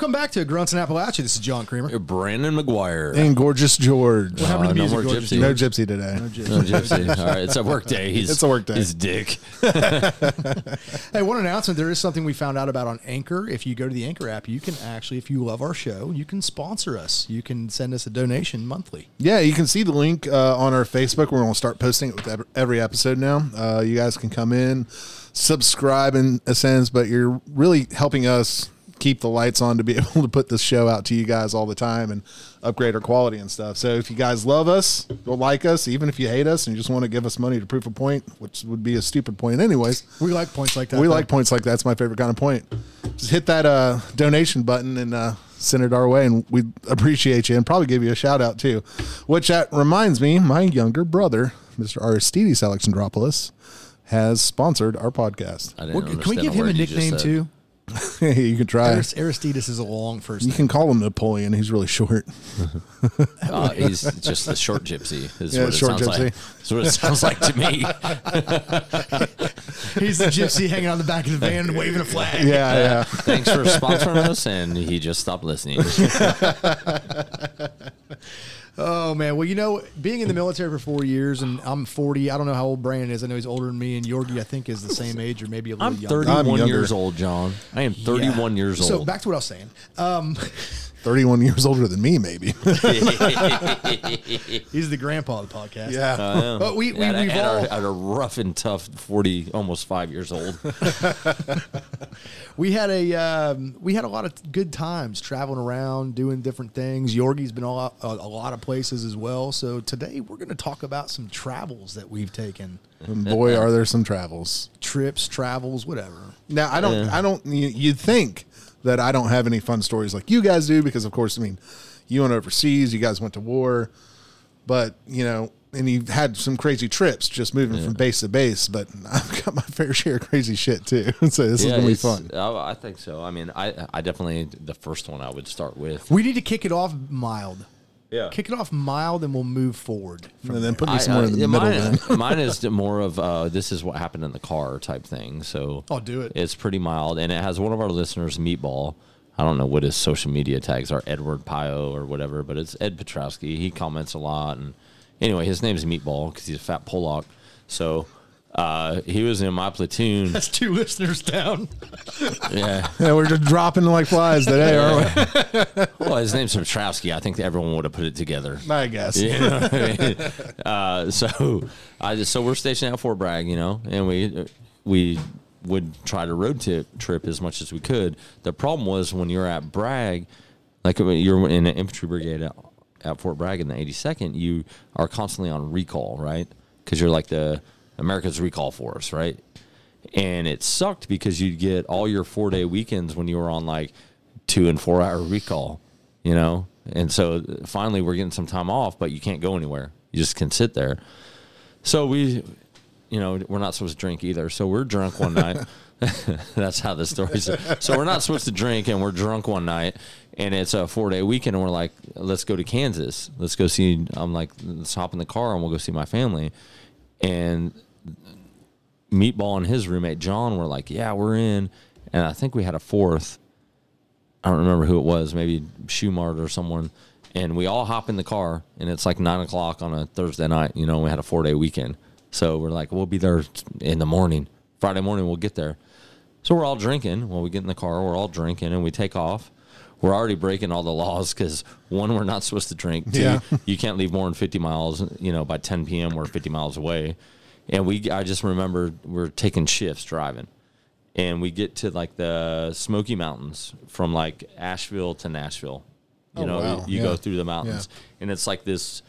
Welcome back to Grunts and Appalachia. This is John Creamer. Brandon McGuire. And gorgeous George. What happened to Uh, no music, more Gorgeous gypsy. No gypsy today. No, Gypsy. All right, it's a work day. He's, It's a work day. He's dick. Hey, one announcement. There is something we found out about on Anchor. If you go to the Anchor app, you can actually, if you love our show, you can sponsor us. You can send us a donation monthly. Yeah, you can see the link uh, on our Facebook. We're going to start posting it with ev- every episode now. Uh, you guys can come in, subscribe in a sense, but you're really helping us keep the lights on to be able to put this show out to you guys all the time and upgrade our quality and stuff. So if you guys love us, you'll like us, even if you hate us and you just want to give us money to prove a point, which would be a stupid point anyways. We like points like that. we though. like points like that. That's my favorite kind of point. Just hit that uh, donation button and uh, send it our way, and we appreciate you and probably give you a shout out too. Which that reminds me, my younger brother, Mr. Aristides Alexandropoulos, has sponsored our podcast. I didn't Well, can we understand give him a word you nickname said. too? you can try. Aris- Aristides is a long first You name. can call him Napoleon. He's really short. Uh, he's just the short gypsy. Is Yeah, what it short sounds gypsy. like. That's what it sounds like to me. He's the gypsy hanging on the back of the van and waving a flag. Yeah, yeah. Thanks for sponsoring us, and he just stopped listening. Oh man, well you know, being in the military for four years, and I'm 40. I don't know how old Brandon is. I know he's older than me, and Yorgi I think is the same age or maybe a little younger. I'm younger. 31 younger. years old, John. I am 31 Yeah. years old. So back to what I was saying. Um, 31 years older than me, maybe. he's the grandpa of the podcast. yeah. Uh, But we, we at, a, we've at, all a, at a rough and tough 40, almost five years old. we had a um, we had a lot of good times traveling around, doing different things. Yorgi's been a lot, a, a lot of places as well. So today we're going to talk about some travels that we've taken, And boy, are there some travels. trips, travels, whatever. Now I don't. Yeah. I don't. You, you'd think that I don't have any fun stories like you guys do because, of course, I mean, you went overseas. You guys went to war, but you know, and you've had some crazy trips just moving from base to base. But I've got my fair share of crazy shit too. so this is gonna be fun. I, I think so. I mean, I, I definitely the first one I would start with. We need to kick it off mild. Yeah. Kick it off mild, and we'll move forward. From And then there. put me I- somewhere I- in the yeah, middle. Mine, then. mine is more of uh, this is what happened in the car type thing. So I'll do it. It's pretty mild, and it has one of our listeners, Meatball. I don't know what his social media tags are, Edward Pio or whatever, but it's Ed Petrowski. He comments a lot, and anyway, his name is Meatball because he's a fat Pollock. So uh, he was in my platoon. That's two listeners down. yeah. yeah, we're just dropping like flies today, aren't we? Well, his name's Petrowski. I think everyone would have put it together. I guess. You know I mean? uh, so I just so we're stationed at Fort Bragg, you know, and we we would try to road trip trip as much as we could. The problem was when you're at Bragg, like when you're in an infantry brigade at, at Fort Bragg in the 82nd, you are constantly on recall, right? Because you're like the America's recall force, right? And it sucked because you'd get all your four day weekends when you were on like two and four hour recall, you know? And so finally we're getting some time off, but you can't go anywhere. You just can sit there. So we, you know, we're not supposed to drink either. So we're drunk one night. That's how the story's. So we're not supposed to drink, and we're drunk one night, and it's a four day weekend, and we're like, let's go to Kansas. Let's go see. I'm like, let's hop in the car and we'll go see my family. And Meatball and his roommate John were like, yeah, we're in, and I think we had a fourth. I don't remember who it was, maybe Schumart or someone. And we all hop in the car, and it's like nine o'clock on a Thursday night. You know, we had a four day weekend. So we're like, we'll be there in the morning. Friday morning, we'll get there. So we're all drinking. Well, we get in the car, we're all drinking, and we take off. We're already breaking all the laws because one, we're not supposed to drink. Two, Yeah. you can't leave more than 50 miles. You know, by 10 p.m., we're 50 miles away. And we, I just remember we're taking shifts driving and we get to like the Smoky Mountains from like Asheville to Nashville. You Oh, know, wow. you Yeah. go through the mountains, and it's like this.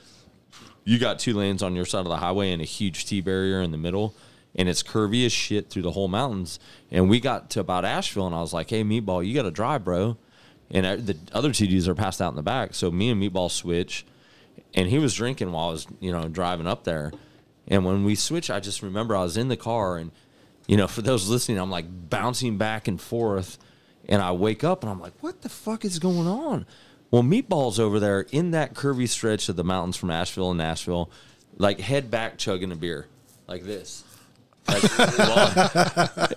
You got two lanes on your side of the highway and a huge T barrier in the middle, and it's curvy as shit through the whole mountains. And we got to about Asheville, and I was like, "Hey, Meatball, you got to drive, bro." And I, the other two dudes are passed out in the back, so me and Meatball switch, and he was drinking while I was, you know, driving up there. And when we switched, I just remember I was in the car, and you know, for those listening, I'm like bouncing back and forth, and I wake up and I'm like, "What the fuck is going on?" Well, Meatball's over there in that curvy stretch of the mountains from Asheville and Nashville, like head back chugging a beer, like this. Like,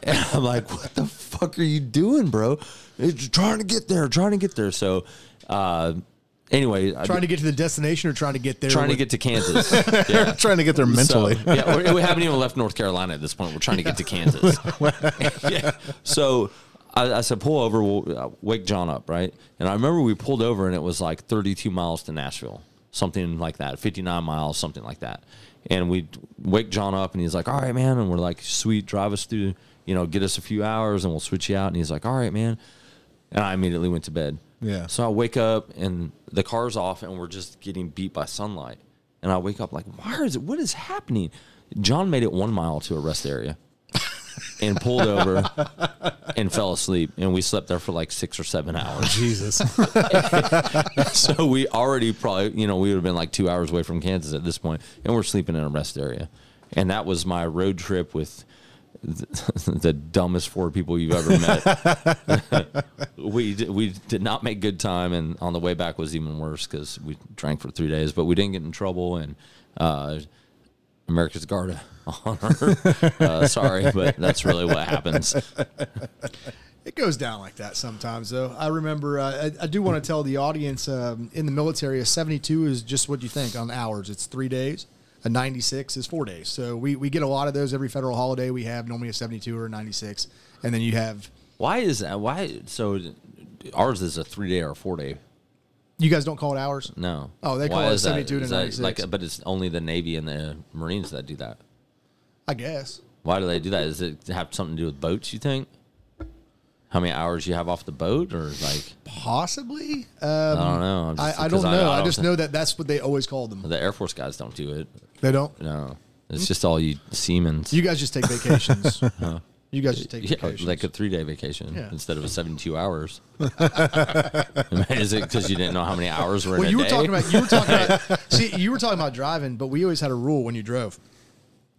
and I'm like, what the fuck are you doing, bro? It's trying to get there, trying to get there. So, uh, anyway, I- Trying to get to the destination or trying to get there? trying to with- get to Kansas. yeah. trying to get there mentally. So, yeah, we're, we haven't even left North Carolina at this point. We're trying to get to Kansas. yeah. So I, I said, pull over, we'll uh, wake John up, right? And I remember we pulled over and it was like 32 miles to Nashville, something like that, 59 miles, something like that. And we wake John up and he's like, all right, man. And we're like, sweet, drive us through, you know, get us a few hours and we'll switch you out. And he's like, all right, man. And I immediately went to bed. Yeah. So I wake up and the car's off and we're just getting beat by sunlight. And I wake up like, why is it? What is happening? John made it one mile to a rest area and pulled over and fell asleep. And we slept there for like six or seven hours. Oh, Jesus. so we already probably, you know, we would have been like two hours away from Kansas at this point, and we're sleeping in a rest area. And that was my road trip with the, dumbest four people you've ever met. we did, we did not make good time, and on the way back was even worse because we drank for three days, but we didn't get in trouble. And uh, America's Guard of Honor. uh, sorry, but that's really what happens. It goes down like that sometimes, though. I remember, uh, I, I do want to tell the audience um, in the military, a 72 is just what you think on hours. It's three days. A 96 is four days. So we, we get a lot of those every federal holiday. We have normally a 72 or a 96. And then you have, Why is that? Why? So ours is a three day or a four day. you guys don't call it hours? No. Oh, they Why call it is that? 72 to 96. Like, but it's only the Navy and the Marines that do that. I guess. Why do they do that? Does it have something to do with boats? You think? How many hours you have off the boat, or like Possibly. Um, I don't know. I'm I, just- don't know. I, don't just thi- know that that's what they always call them. the Air Force guys don't do it. They don't. No, it's just all you seamen. You guys just take vacations. You guys just take yeah, vacations. like a three day vacation Yeah. instead of a seventy two hours. Is it because you didn't know how many hours were well, in a you were day? talking about you were talking about see you were talking about driving, but we always had a rule when you drove.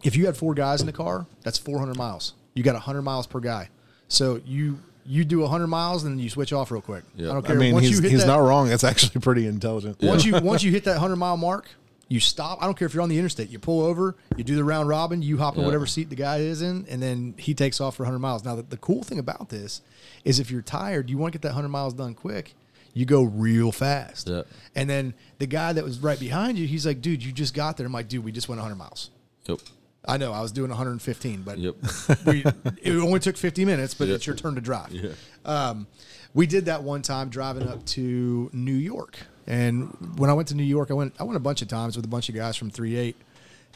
If you had four guys in the car, that's 400 miles. You got 100 miles per guy. So you you do 100 miles and then you switch off real quick. Yeah. I don't I care. mean, once he's, you hit he's that, not wrong. It's actually pretty intelligent. once you once you hit that 100 mile mark, you stop. I don't care if you're on the interstate. You pull over, you do the round robin, you hop in Yeah. whatever seat the guy is in, and then he takes off for 100 miles. Now, the, the cool thing about this is if you're tired, you want to get that 100 miles done quick, you go real fast. Yeah. And then the guy that was right behind you, he's like, dude, you just got there. I'm like, dude, we just went 100 miles. Yep. I know I was doing 115, but Yep. we, it only took 50 minutes, but it's your turn to drive. Yeah. Um, we did that one time driving up to New York. And when I went to New York, I went I went a bunch of times with a bunch of guys from 38.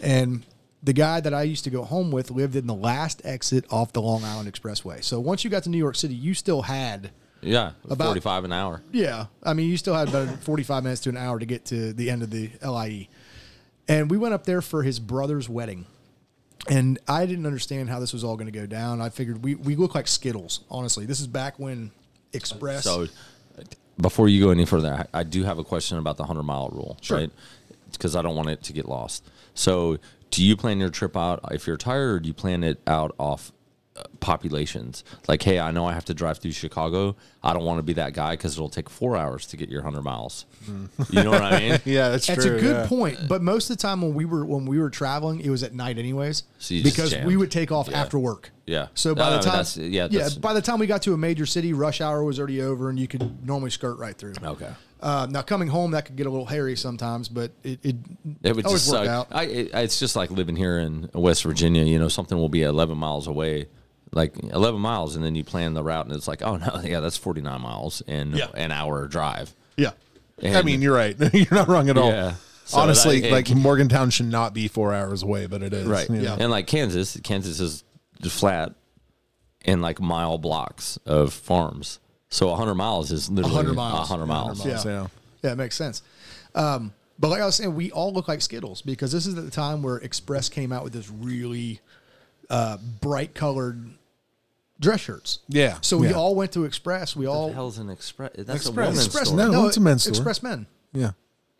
And the guy that I used to go home with lived in the last exit off the Long Island Expressway. So once you got to New York City, you still had Yeah, About- forty five an hour. yeah, I mean, you still had about 45 minutes to an hour to get to the end of the LIE. And we went up there for his brother's wedding. And I didn't understand how this was all going to go down. I figured we, we look like Skittles, honestly. This is back when Express. So, before you go any further, I, I do have a question about the hundred mile rule, Sure. right? Because I don't want it to get lost. So, do you plan your trip out if you're tired, or do you plan it out off populations? Like, hey, I know I have to drive through Chicago. I don't want to be that guy because it'll take four hours to get your hundred miles. You know what I mean? Yeah, that's, That's true. a good yeah. point, but most of the time when we were when we were traveling, it was at night anyways, So because we would take off Yeah. after work. Yeah. So by No, the no, time, that's- yeah, yeah, by the time we got to a major city, rush hour was already over, and you could normally skirt right through. Okay. Uh, now coming home, that could get a little hairy sometimes, but it it, It would always just work suck. out. I, it, it's just like living here in West Virginia. You know, something will be 11 miles away, like 11 miles, and then you plan the route, and it's like, oh no, yeah, that's 49 miles and Yeah. an hour drive. yeah. I mean, you're right. you're not wrong at all. Yeah. So Honestly, that- and- like Morgantown should not be four hours away, but it is. right. Yeah. and like Kansas, Kansas is flat in like mile blocks of farms. So 100 miles is literally 100 miles. 100 miles. 100 miles. Yeah. Yeah. Yeah, it makes sense. Um, but like I was saying, we all look like Skittles because this is at the time where Express came out with this really uh, bright colored dress shirts. Yeah, So we yeah. all went to Express. We What all the hell's an express? That's Express. a woman's Express, store. no. it's a men's store. Express Men. Yeah.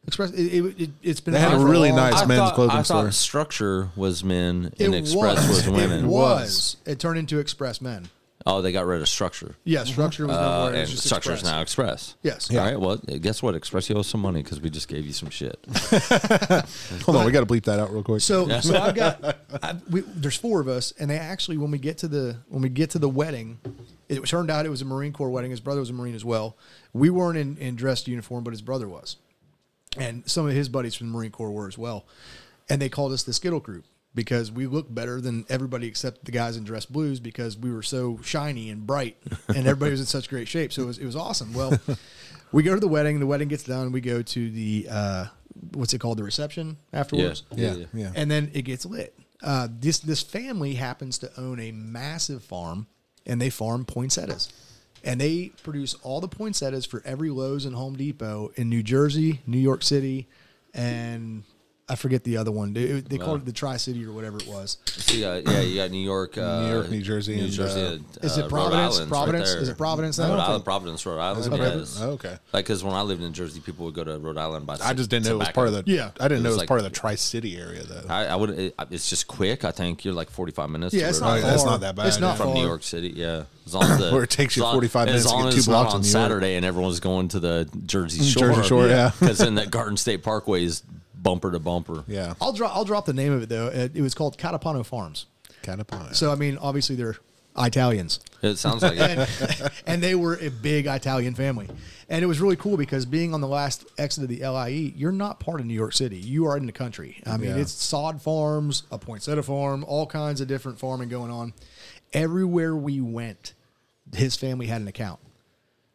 Express. It, it, it, it's been They had around a for really long nice I men's thought, clothing I store. thought structure was men It and express was, women. It was. It turned into Express Men. Oh, they got rid of structure. Yeah, structure was no Uh, more. It and was just structure is Express. now express. Yes. All right. Well, guess what? Express you owe some money because we just gave you some shit. Hold on, we got to bleep that out real quick. So, so I've got I, we, there's four of us, and they actually when we get to the when we get to the wedding, It turned out it was a Marine Corps wedding. His brother was a Marine as well. We weren't in, in dressed uniform, but his brother was. And some of his buddies from the Marine Corps were as well. And they called us the Skittle Group because we looked better than everybody except the guys in dress blues because we were so shiny and bright and everybody was in such great shape. So it was, it was awesome. Well, we go to the wedding. The wedding gets done. We go to the, uh, what's it called? The reception afterwards. Yeah, yeah. And then it gets lit. Uh, this this family happens to own a massive farm, and they farm poinsettias, and they produce all the poinsettias for every Lowe's and Home Depot in New Jersey, New York City, and I forget the other one. They, they called it the Tri City or whatever it was. So you got, yeah, you got New York, uh, New York, New Jersey, New and, Jersey. uh, Is uh, it Providence? Providence? Right Is it Providence Rhode? Island, Providence, Rhode Island. Okay. yes. Oh, okay. Like, because when I lived in Jersey, people would go to Rhode Island by. I just didn't know it was part of the. Yeah. I didn't It know it was like- part of the Tri City area though. I, I would. It, it's just quick. I think you're like 45 minutes. Yeah, it's not that's not that bad, It's not from far. New York City. Yeah, as long as the, Where it takes you 45 minutes to get two blocks on. Saturday and everyone's going to the Jersey Shore. Jersey Shore, yeah. Because then that Garden State Parkway is bumper to bumper. yeah. I'll drop I'll drop the name of it though. It, it was called Catapano Farms. Catapult. So I mean, obviously they're Italians. It sounds like it. and they were a big Italian family. And it was really cool because being on the last exit of the LIE, you're not part of New York City. You are in the country. I mean, Yeah. it's sod farms, a poinsettia farm, all kinds of different farming going on. Everywhere we went, his family had an account.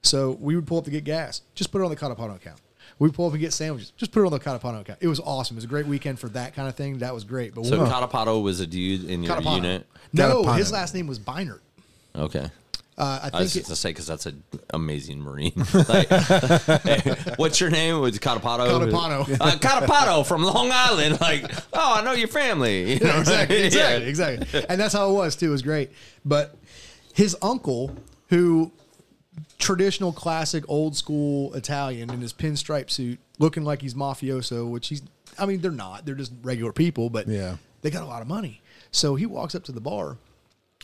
So we would pull up to get gas, just put it on the Catapano account. We pull up and get sandwiches, just put it on the Catapano account. It was awesome. It was a great weekend for that kind of thing. That was great. But So we- Catapato was a dude in your Catapano. unit. No, Catapano. his last name was Beinert. Okay. Uh, I I was think just it, to say because that's an amazing marine. Like, hey, what's your name? Was Catapato? Catapano. Uh, Catapato from Long Island. Like, oh, I know your family. You know, Yeah, exactly, Yeah. exactly, exactly. And that's how it was too. It was great. But his uncle, who traditional, classic, old school Italian in his pinstripe suit, looking like he's mafioso, which he's. I mean, they're not. They're just regular people, but Yeah. they got a lot of money. So he walks up to the bar.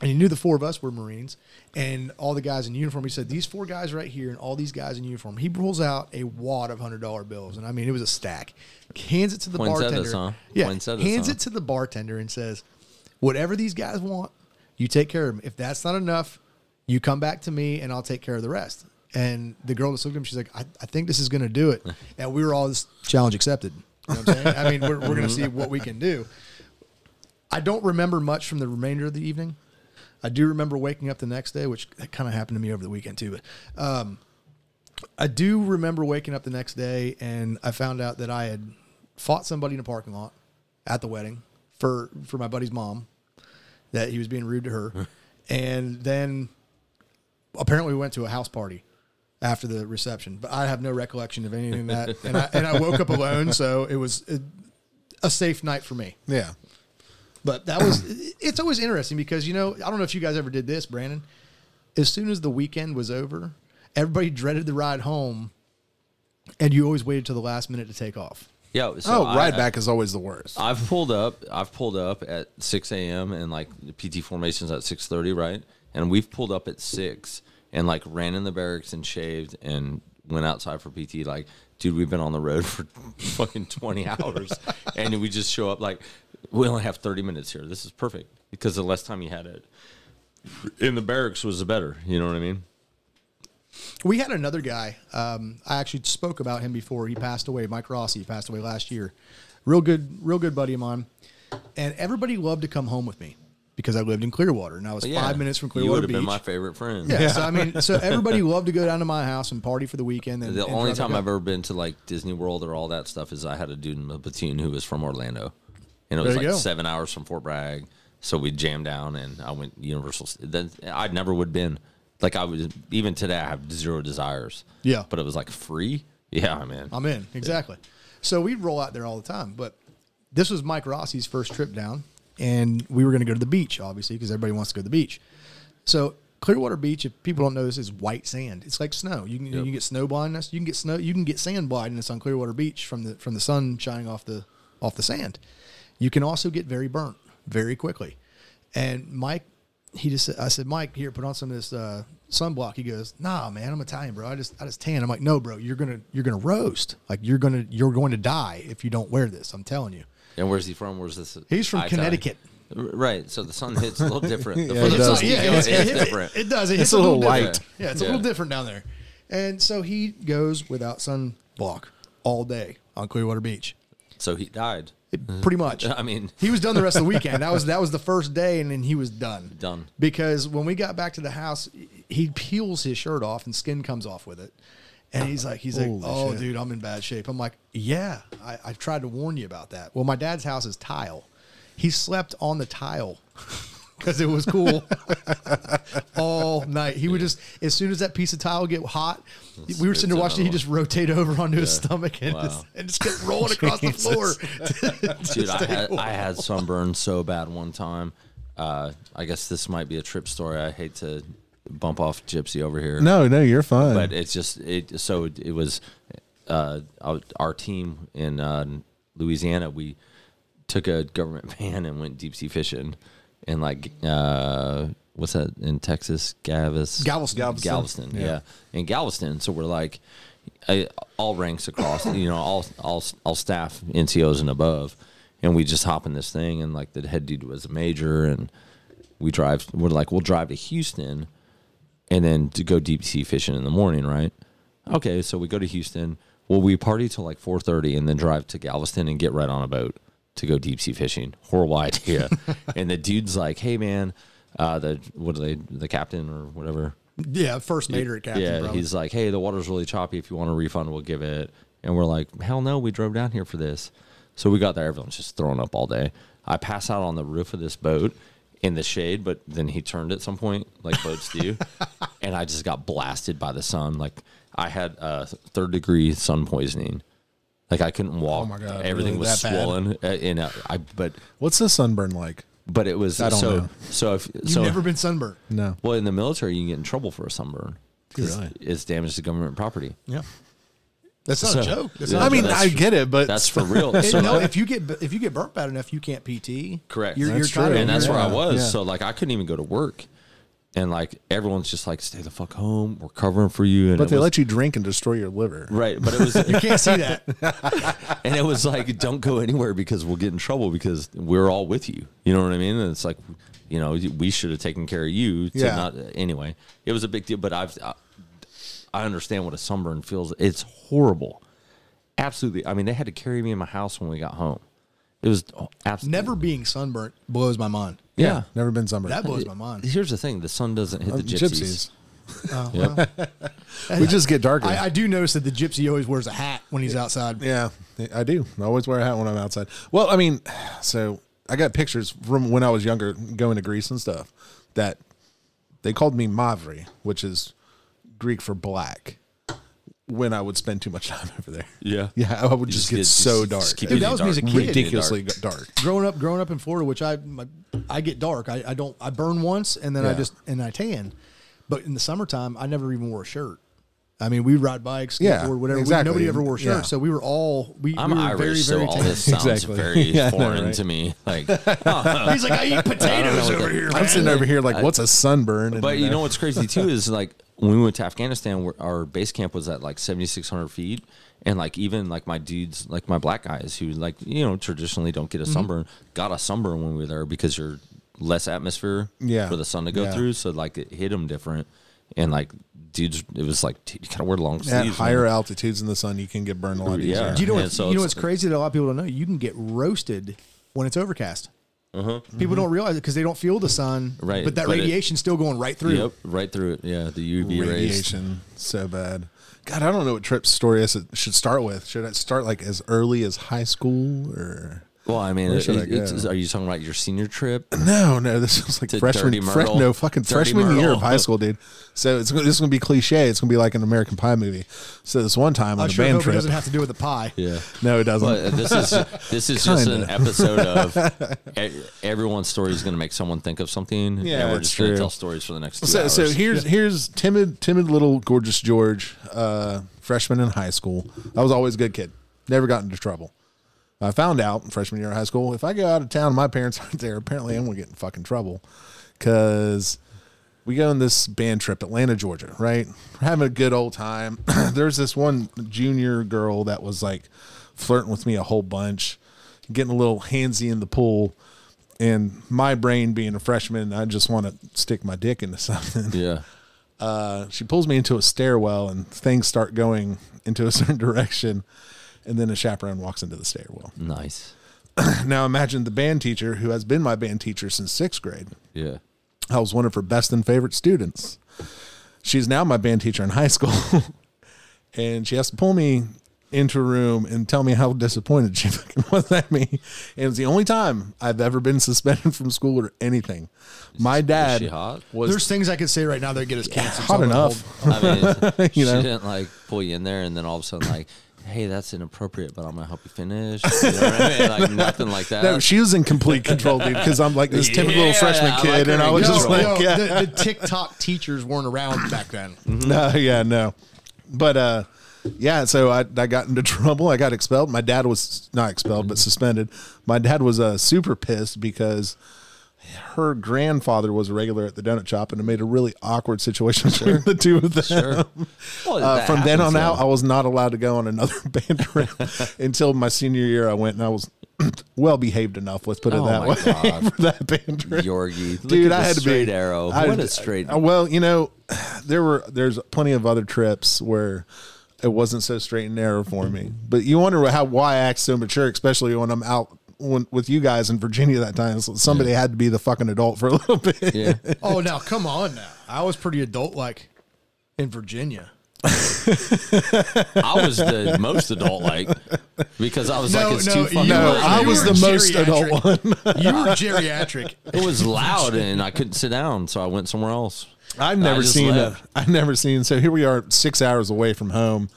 And he knew the four of us were Marines and all the guys in uniform. He said, These four guys right here and all these guys in uniform. He pulls out a wad of $100 bills. And I mean, it was a stack. Hands it to the Poinsettias, bartender. huh? Yeah. Poinsettias, hands huh? it to the bartender and says, Whatever these guys want, you take care of them. If that's not enough, you come back to me and I'll take care of the rest. And the girl just looked at him. She's like, I, I think this is going to do it. And we were all this challenge accepted. You know what I'm saying? I mean, we're, we're going to see what we can do. I don't remember much from the remainder of the evening. I do remember waking up the next day, which kind of happened to me over the weekend too. But um, I do remember waking up the next day and I found out that I had fought somebody in a parking lot at the wedding for for my buddy's mom. That he was being rude to her, and then apparently we went to a house party after the reception. But I have no recollection of anything that, and I and I woke up alone, so it was a, a safe night for me. yeah. But that was it's always interesting because you know I don't know if you guys ever did this, Brandon. As soon as the weekend was over, everybody dreaded the ride home, and you always waited till the last minute to take off. Yeah. Oh, so oh, I- ride I- back is always the worst. I've pulled up. I've pulled up at 6 a.m. and like the PT formations at 6:30, right? And we've pulled up at six and like ran in the barracks and shaved and went outside for PT. Like, dude, we've been on the road for fucking 20 hours, and we just show up like we only have 30 minutes here. This is perfect because the less time you had it in the barracks was the better. You know what I mean? We had another guy. Um, I actually spoke about him before. He passed away. Mike Rossi passed away last year. Real good, real good buddy of mine. And everybody loved to come home with me because I lived in Clearwater and I was Yeah. five minutes from You Clearwater would have Beach. been my favorite friend. yeah, So I mean, so everybody loved to go down to my house and party for the weekend. And, The and only time I've ever been to like Disney World or all that stuff is I had a dude in the platoon who was from Orlando, and it was like go. seven hours from Fort Bragg. So we jammed down, and I went Universal. Then I never would have been like I was even today. I have zero desires. Yeah. but it was like free. Yeah, man. I'm in exactly. So we'd roll out there all the time, but this was Mike Rossi's first trip down, and we were going to go to the beach, obviously, because everybody wants to go to the beach. So Clearwater Beach, if people don't know this, is white sand. It's like snow. You can you can get snow blindness. You can get snow. You can get sand blindness on Clearwater Beach from the from the sun shining off the off the sand. You can also get very burnt very quickly. And Mike, he just said, I said, Mike, here, put on some of this uh, sunblock. He goes, Nah, man, I'm Italian, bro. I just I just tan. I'm like, No, bro, you're gonna you're gonna roast. Like you're gonna you're going to die if you don't wear this. I'm telling you. And where's he from? Where's this? He's from Italian? Connecticut. Right. So the sun hits a little different. The Yeah, it does. sun yeah, go, it's, it's, it, different. It, does. It It's hits a little different. light. Yeah, it's a little different down there. And so he goes without sunblock all day on Clearwater Beach. so he died. It- pretty much. I mean, He was done the rest of the weekend. That was that was the first day, and then he was done. Done. Because when we got back to the house, he peels his shirt off and skin comes off with it. And he's like, he's like, Holy oh, shit. dude, I'm in bad shape. I'm like, yeah, I, I tried to warn you about that. Well, my dad's house is tile. He slept on the tile because it was cool all night. He would just, as soon as that piece of tile get hot, we were sitting there watching. He just rotate over onto his stomach and Wow. just and just kept rolling across the floor. to dude, I stay had warm. I had sunburn so bad one time. Uh, I guess this might be a trip story. I hate to bump off Gypsy over here. No, no, you're fine. but it's just it. So it, it was uh, our our team in uh, Louisiana. We took a government van and went deep sea fishing, and like uh, what's that in Texas? Gavis, Galveston. Galveston. Galveston, Yeah. yeah. in Galveston. So we're like I, all ranks across, you know, all all all staff, NCOs and above, and we just hop in this thing, and like the head dude was a major, and we drive. We're like, we'll drive to Houston, and then to go deep sea fishing in the morning, right? Okay, so we go to Houston. Well, we party till like four thirty, and then drive to Galveston and get right on a boat to go deep sea fishing. Horrible idea. and the dude's like, "Hey, man, uh, the what are they? The captain or whatever." Yeah, first mate at captain. yeah, probably. he's like, "Hey, the water's really choppy. If you want a refund, we'll give it." And we're like, "Hell no, we drove down here for this." So we got there. Everyone's just throwing up all day. I pass out on the roof of this boat in the shade, but then he turned at some point, like boats do, and I just got blasted by the sun. Like I had uh, third degree sun poisoning. Like I couldn't walk. Oh my God, everything really? was swollen. Uh, and uh, I, but What's the sunburn like? but it was I don't so know. so if You've so never been sunburned. No. well in the military you can get in trouble for a sunburn. 'Cause Really? It's damage to government property. Yeah, that's not So- a joke. That's Yeah, not I a mean, that's- I get it, but That's for real. It- So no, if you get if you get burnt bad enough, you can't PT. Correct. You're, That's you're true. and that's where I was. yeah. So like I couldn't even go to work, and like everyone's just like, "Stay the fuck home. We're covering for you." And but they was, let you drink and destroy your liver. right, but it was You can't see that. and it was like, "Don't go anywhere because we'll get in trouble because we're all with you." You know what I mean? And it's like, you know, we should have taken care of you. To Yeah. Not anyway. It was a big deal, but I've I, I understand what a sunburn feels. It's horrible. Absolutely. I mean, they had to carry me in my house when we got home. It was absolutely Never being sunburnt blows my mind. Yeah. Never been sunburned. That blows my mind. Here's the thing: the sun doesn't hit the Um, gypsies. Oh, Yep. well. we just get darker. I, I do notice that the gypsy always wears a hat when he's outside. Yeah, I do. I always wear a hat when I'm outside. Well, I mean, so I got pictures from when I was younger going to Greece and stuff that they called me Mavri, which is Greek for black, when I would spend too much time over there. Yeah. Yeah, I would just, just get, get- so just- dark. just Dude, that was me as a dark. kid. ridiculously dark. Growing up, growing up in Florida, which I my, I get dark. I, I don't. I burn once and then I just and I tan. But in the summertime, I never even wore a shirt. I mean, we ride bikes, skateboard, Yeah, whatever. We- exactly. nobody ever wore shirts, Yeah. so we were all we, I'm we were Irish, very so very all tan. this sounds Exactly. very Yeah, I know, foreign right? to me. Like, He's like, I eat potatoes what over the- here. I'm man. sitting over here like, what's a sunburn? And, but you know what's crazy too is like when we went to Afghanistan, where our base camp was at like 7,600 feet, and like even like my dudes, like my black guys who like you know traditionally don't Mm-hmm. get a sunburn, got a sunburn when we were there because you're less atmosphere Yeah. for the sun to go Yeah. through, so like it hit them different, and like dudes, it was like dude, you gotta wear long at higher man. altitudes in the sun, you can get burned a lot Yeah. easier. Do you know And what's, so you know what's crazy that a lot of people don't know? You can get roasted when it's overcast. Uh-huh. People don't realize it because they don't feel the sun. Right, But that but it- still going right through. Yep, right through it. Yeah, the UV rays. radiation so bad. God, I don't know what Trip's story is. should start with. Should I start like as early as high school or? Well, I mean, Where it, I it's- are you talking about your senior trip? No, no, this was like To freshman, Dirty fre- Myrtle. no fucking Dirty freshman year Myrtle. of high school, dude. So it's this is gonna be cliche. It's gonna be like an American Pie movie. So this one time on I the sure band hope it trip, doesn't have to do with the pie. Yeah. no, it doesn't. Well, this is this is just an Kinda. episode of e- everyone's story is going to make someone think of something. Yeah, and we're that's just going true. to tell stories for the next two So, hours. so here's here's timid timid little gorgeous George, uh, freshman in high school. I was always a good kid. Never got into trouble. I found out in freshman year of high school if I go out of town, my parents aren't there. Apparently, I'm gonna get in fucking trouble because we go on this band trip, Atlanta, Georgia. Right, we're having a good old time. There's this one junior girl that was like flirting with me a whole bunch, getting a little handsy in the pool and my brain being a freshman, I just want to stick my dick into something. Yeah. Uh, she pulls me into a stairwell, and things start going into a certain direction, and then a chaperone walks into the stairwell. Nice. Now imagine the band teacher who has been my band teacher since sixth grade. Yeah. I was one of her best and favorite students. She's now my band teacher in high school. and she has to pull me into a room and tell me how disappointed she fucking was at me. And it's the only time I've ever been suspended from school or anything. My Is dad she hot? was There's things I could say right now that get us canceled. hot so I'm enough. hold- I mean, You she know? didn't like pull you in there and then all of a sudden like, hey, that's inappropriate, but I'm gonna help you finish. You know what I mean? Like nothing like that. No, she was in complete control, dude, because I'm like this typical Yeah, freshman I like kid, her and I was just like, Yo, yeah. the, the TikTok teachers weren't around back then. No, yeah, no. But uh yeah, so I, I got into trouble. I got expelled. My dad was not expelled, but suspended. My dad was uh, super pissed because her grandfather was a regular at the donut shop, and it made a really awkward situation between the two of them. Sure. Well, Uh, from then on out. I was not allowed to go on another band trip until my senior year. I went and I was well behaved enough. Let's put it Oh that my way God. for that band trip. Yorgie, Look Dude, I had to straight be arrow. I- what a straight. uh, Well, you know, there were there's plenty of other trips where it wasn't so straight and narrow for me. But you wonder how why I act so mature, especially when I'm out when, with you guys in Virginia that time. So somebody had to be the fucking adult for a little bit. yeah. Oh, now come on now. I was pretty adult like in Virginia. I was the most adult like because I was No, like it's no, too fucking. No, were- loud. I you was were the most adult one. You were geriatric. It was loud and I couldn't sit down, so I went somewhere else. I've never just seen left. it. I've never seen. So here we are, six hours away from home,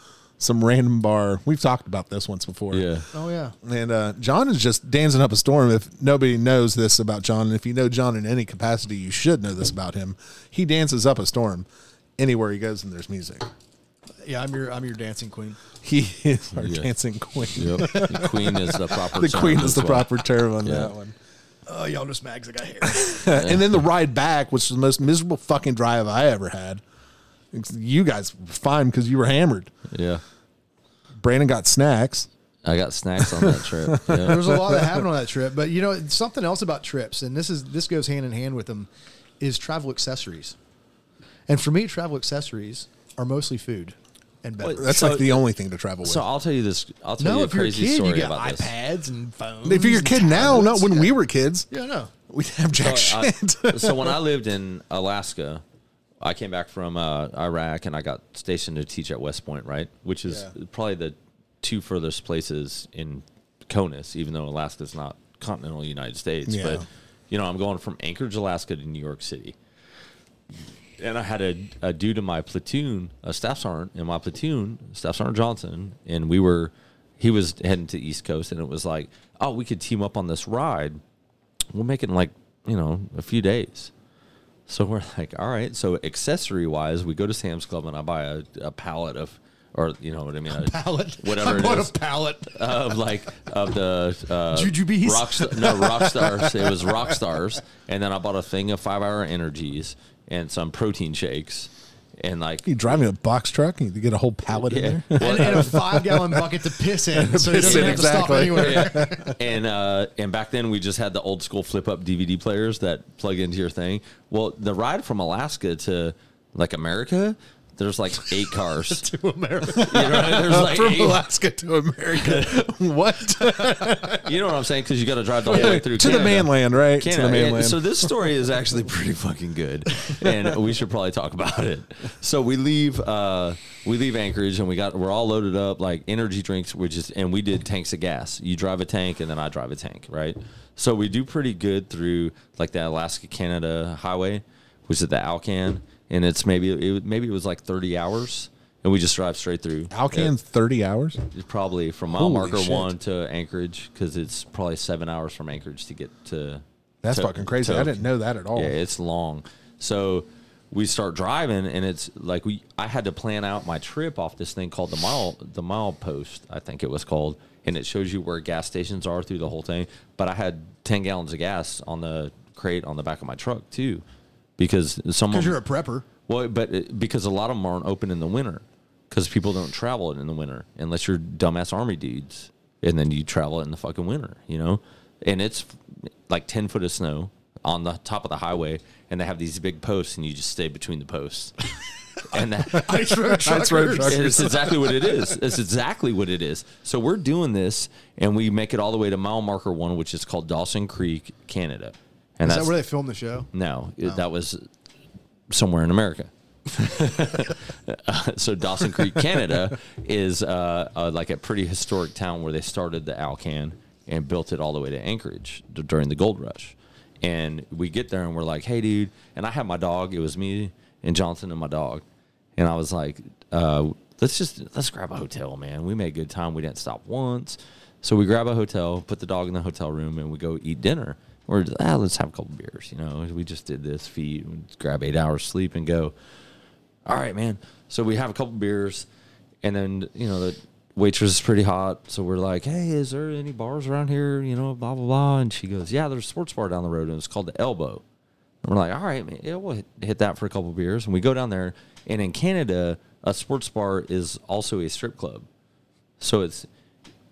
some random bar. We've talked about this once before. Yeah. Oh yeah. And uh, John is just dancing up a storm. If nobody knows this about John, and if you know John in any capacity, you should know this about him. He dances up a storm anywhere he goes, and there's music. Yeah, I'm your I'm your dancing queen. He is our Yeah. dancing queen. Yep. The queen is the proper. The term queen is as the well. proper term on Yeah. that one. Oh, y'all just mags. I got hair. and then the ride back, which was the most miserable fucking drive I ever had. You guys were fine because you were hammered. Yeah. Brandon got snacks. I got snacks on that trip. Yeah. There was a lot that happened on that trip, but you know something else about trips, and this is this goes hand in hand with them, is travel accessories. And for me, travel accessories are mostly food and beverage. That's So- like the only thing to travel with. So I'll tell you this. I'll tell no, you a if you're a crazy kid, story you get about this. iPads and phones. if you're a kid now, not when Yeah. we were kids, Yeah, no. we didn't have jack So, I- shit. so when I lived in Alaska, I came back from uh, Iraq and I got stationed to teach at West Point, right? Which is Yeah. probably the two furthest places in CONUS, even though Alaska's not continental United States. Yeah. But you know, I'm going from Anchorage, Alaska, to New York City. And I had a, a dude in my platoon, a staff sergeant in my platoon, Staff Sergeant Johnson, and we were, he was heading to East Coast, and it was like, oh, we could team up on this ride. We'll make it in like, you know, a few days. So we're like, all right. So accessory wise, we go to Sam's Club and I buy a, a pallet of, or you know what I mean, a Pallet. whatever I it bought is a pallet. of like of the uh, Jujubes? rock no rock stars. It was rock stars, and then I bought a thing of five hour energies and some protein shakes, and like you driving a box truck and you get a whole pallet yeah, in there. and, and a five gallon bucket to piss in, so he Piss doesn't in, have to stop exactly. anywhere. Yeah. and uh, and back then we just had the old school flip up DVD players that plug into your thing. Well, the ride from Alaska to like America, there's like eight cars. to America. You know, there's like From eight- Alaska to America. what? you know what I'm saying? Because you got to drive the whole way through to the mainland, right? To the mainland. so this story is actually pretty fucking good, and we should probably talk about it. So we leave, uh, we leave Anchorage, and we got we're all loaded up like energy drinks, which is, and we did tanks of gas. You drive a tank, and then I drive a tank, right? So we do pretty good through like the Alaska Canada highway, which is the Alcan, and it's maybe it, maybe it was like 30 hours. And we just drive straight through. Alcan, 30 hours? It's probably from mile Holy marker shit. one to Anchorage because it's probably seven hours from Anchorage to get to. That's to- fucking crazy. to- I didn't know that at all. Yeah, it's long. So we start driving, and it's like we. I had to plan out my trip off this thing called the mile the mile post. I think it was called, and it shows you where gas stations are through the whole thing. But I had ten gallons of gas on the crate on the back of my truck too, because some Because you're a prepper. well, but it, because a lot of them aren't open in the winter, because people don't travel it in the winter unless you're dumbass army dudes, and then you travel it in the fucking winter, you know. And it's like ten foot of snow on the top of the highway, and they have these big posts, and you just stay between the posts. and that, Ice road Ice road truckers. truckers. it's exactly what it is. It's exactly what it is. So we're doing this, and we make it all the way to mile marker one, which is called Dawson Creek, Canada. And Is that's that where they filmed the show? no, it- that was somewhere in America. so Dawson Creek, Canada, is uh, uh, like a pretty historic town where they started the Alcan and built it all the way to Anchorage d- during the gold rush. And we get there and we're like, "Hey, dude!" And I had my dog. It was me and Johnson and my dog. And I was like, uh, "Let's just let's grab a hotel, man. We made good time. We didn't stop once." So we grab a hotel, put the dog in the hotel room, and we go eat dinner. We're ah, let's have a couple beers. You know, we just did this feed, grab eight hours sleep, and go. All right, man. So we have a couple beers, and then you know the waitress is pretty hot. So we're like, "Hey, is there any bars around here?" You know, blah blah blah. And she goes, "Yeah, there's a sports bar down the road, and it's called the Elbow." And we're like, "All right, man, yeah, we'll hit that for a couple beers." And we go down there, and in Canada, a sports bar is also a strip club. So it's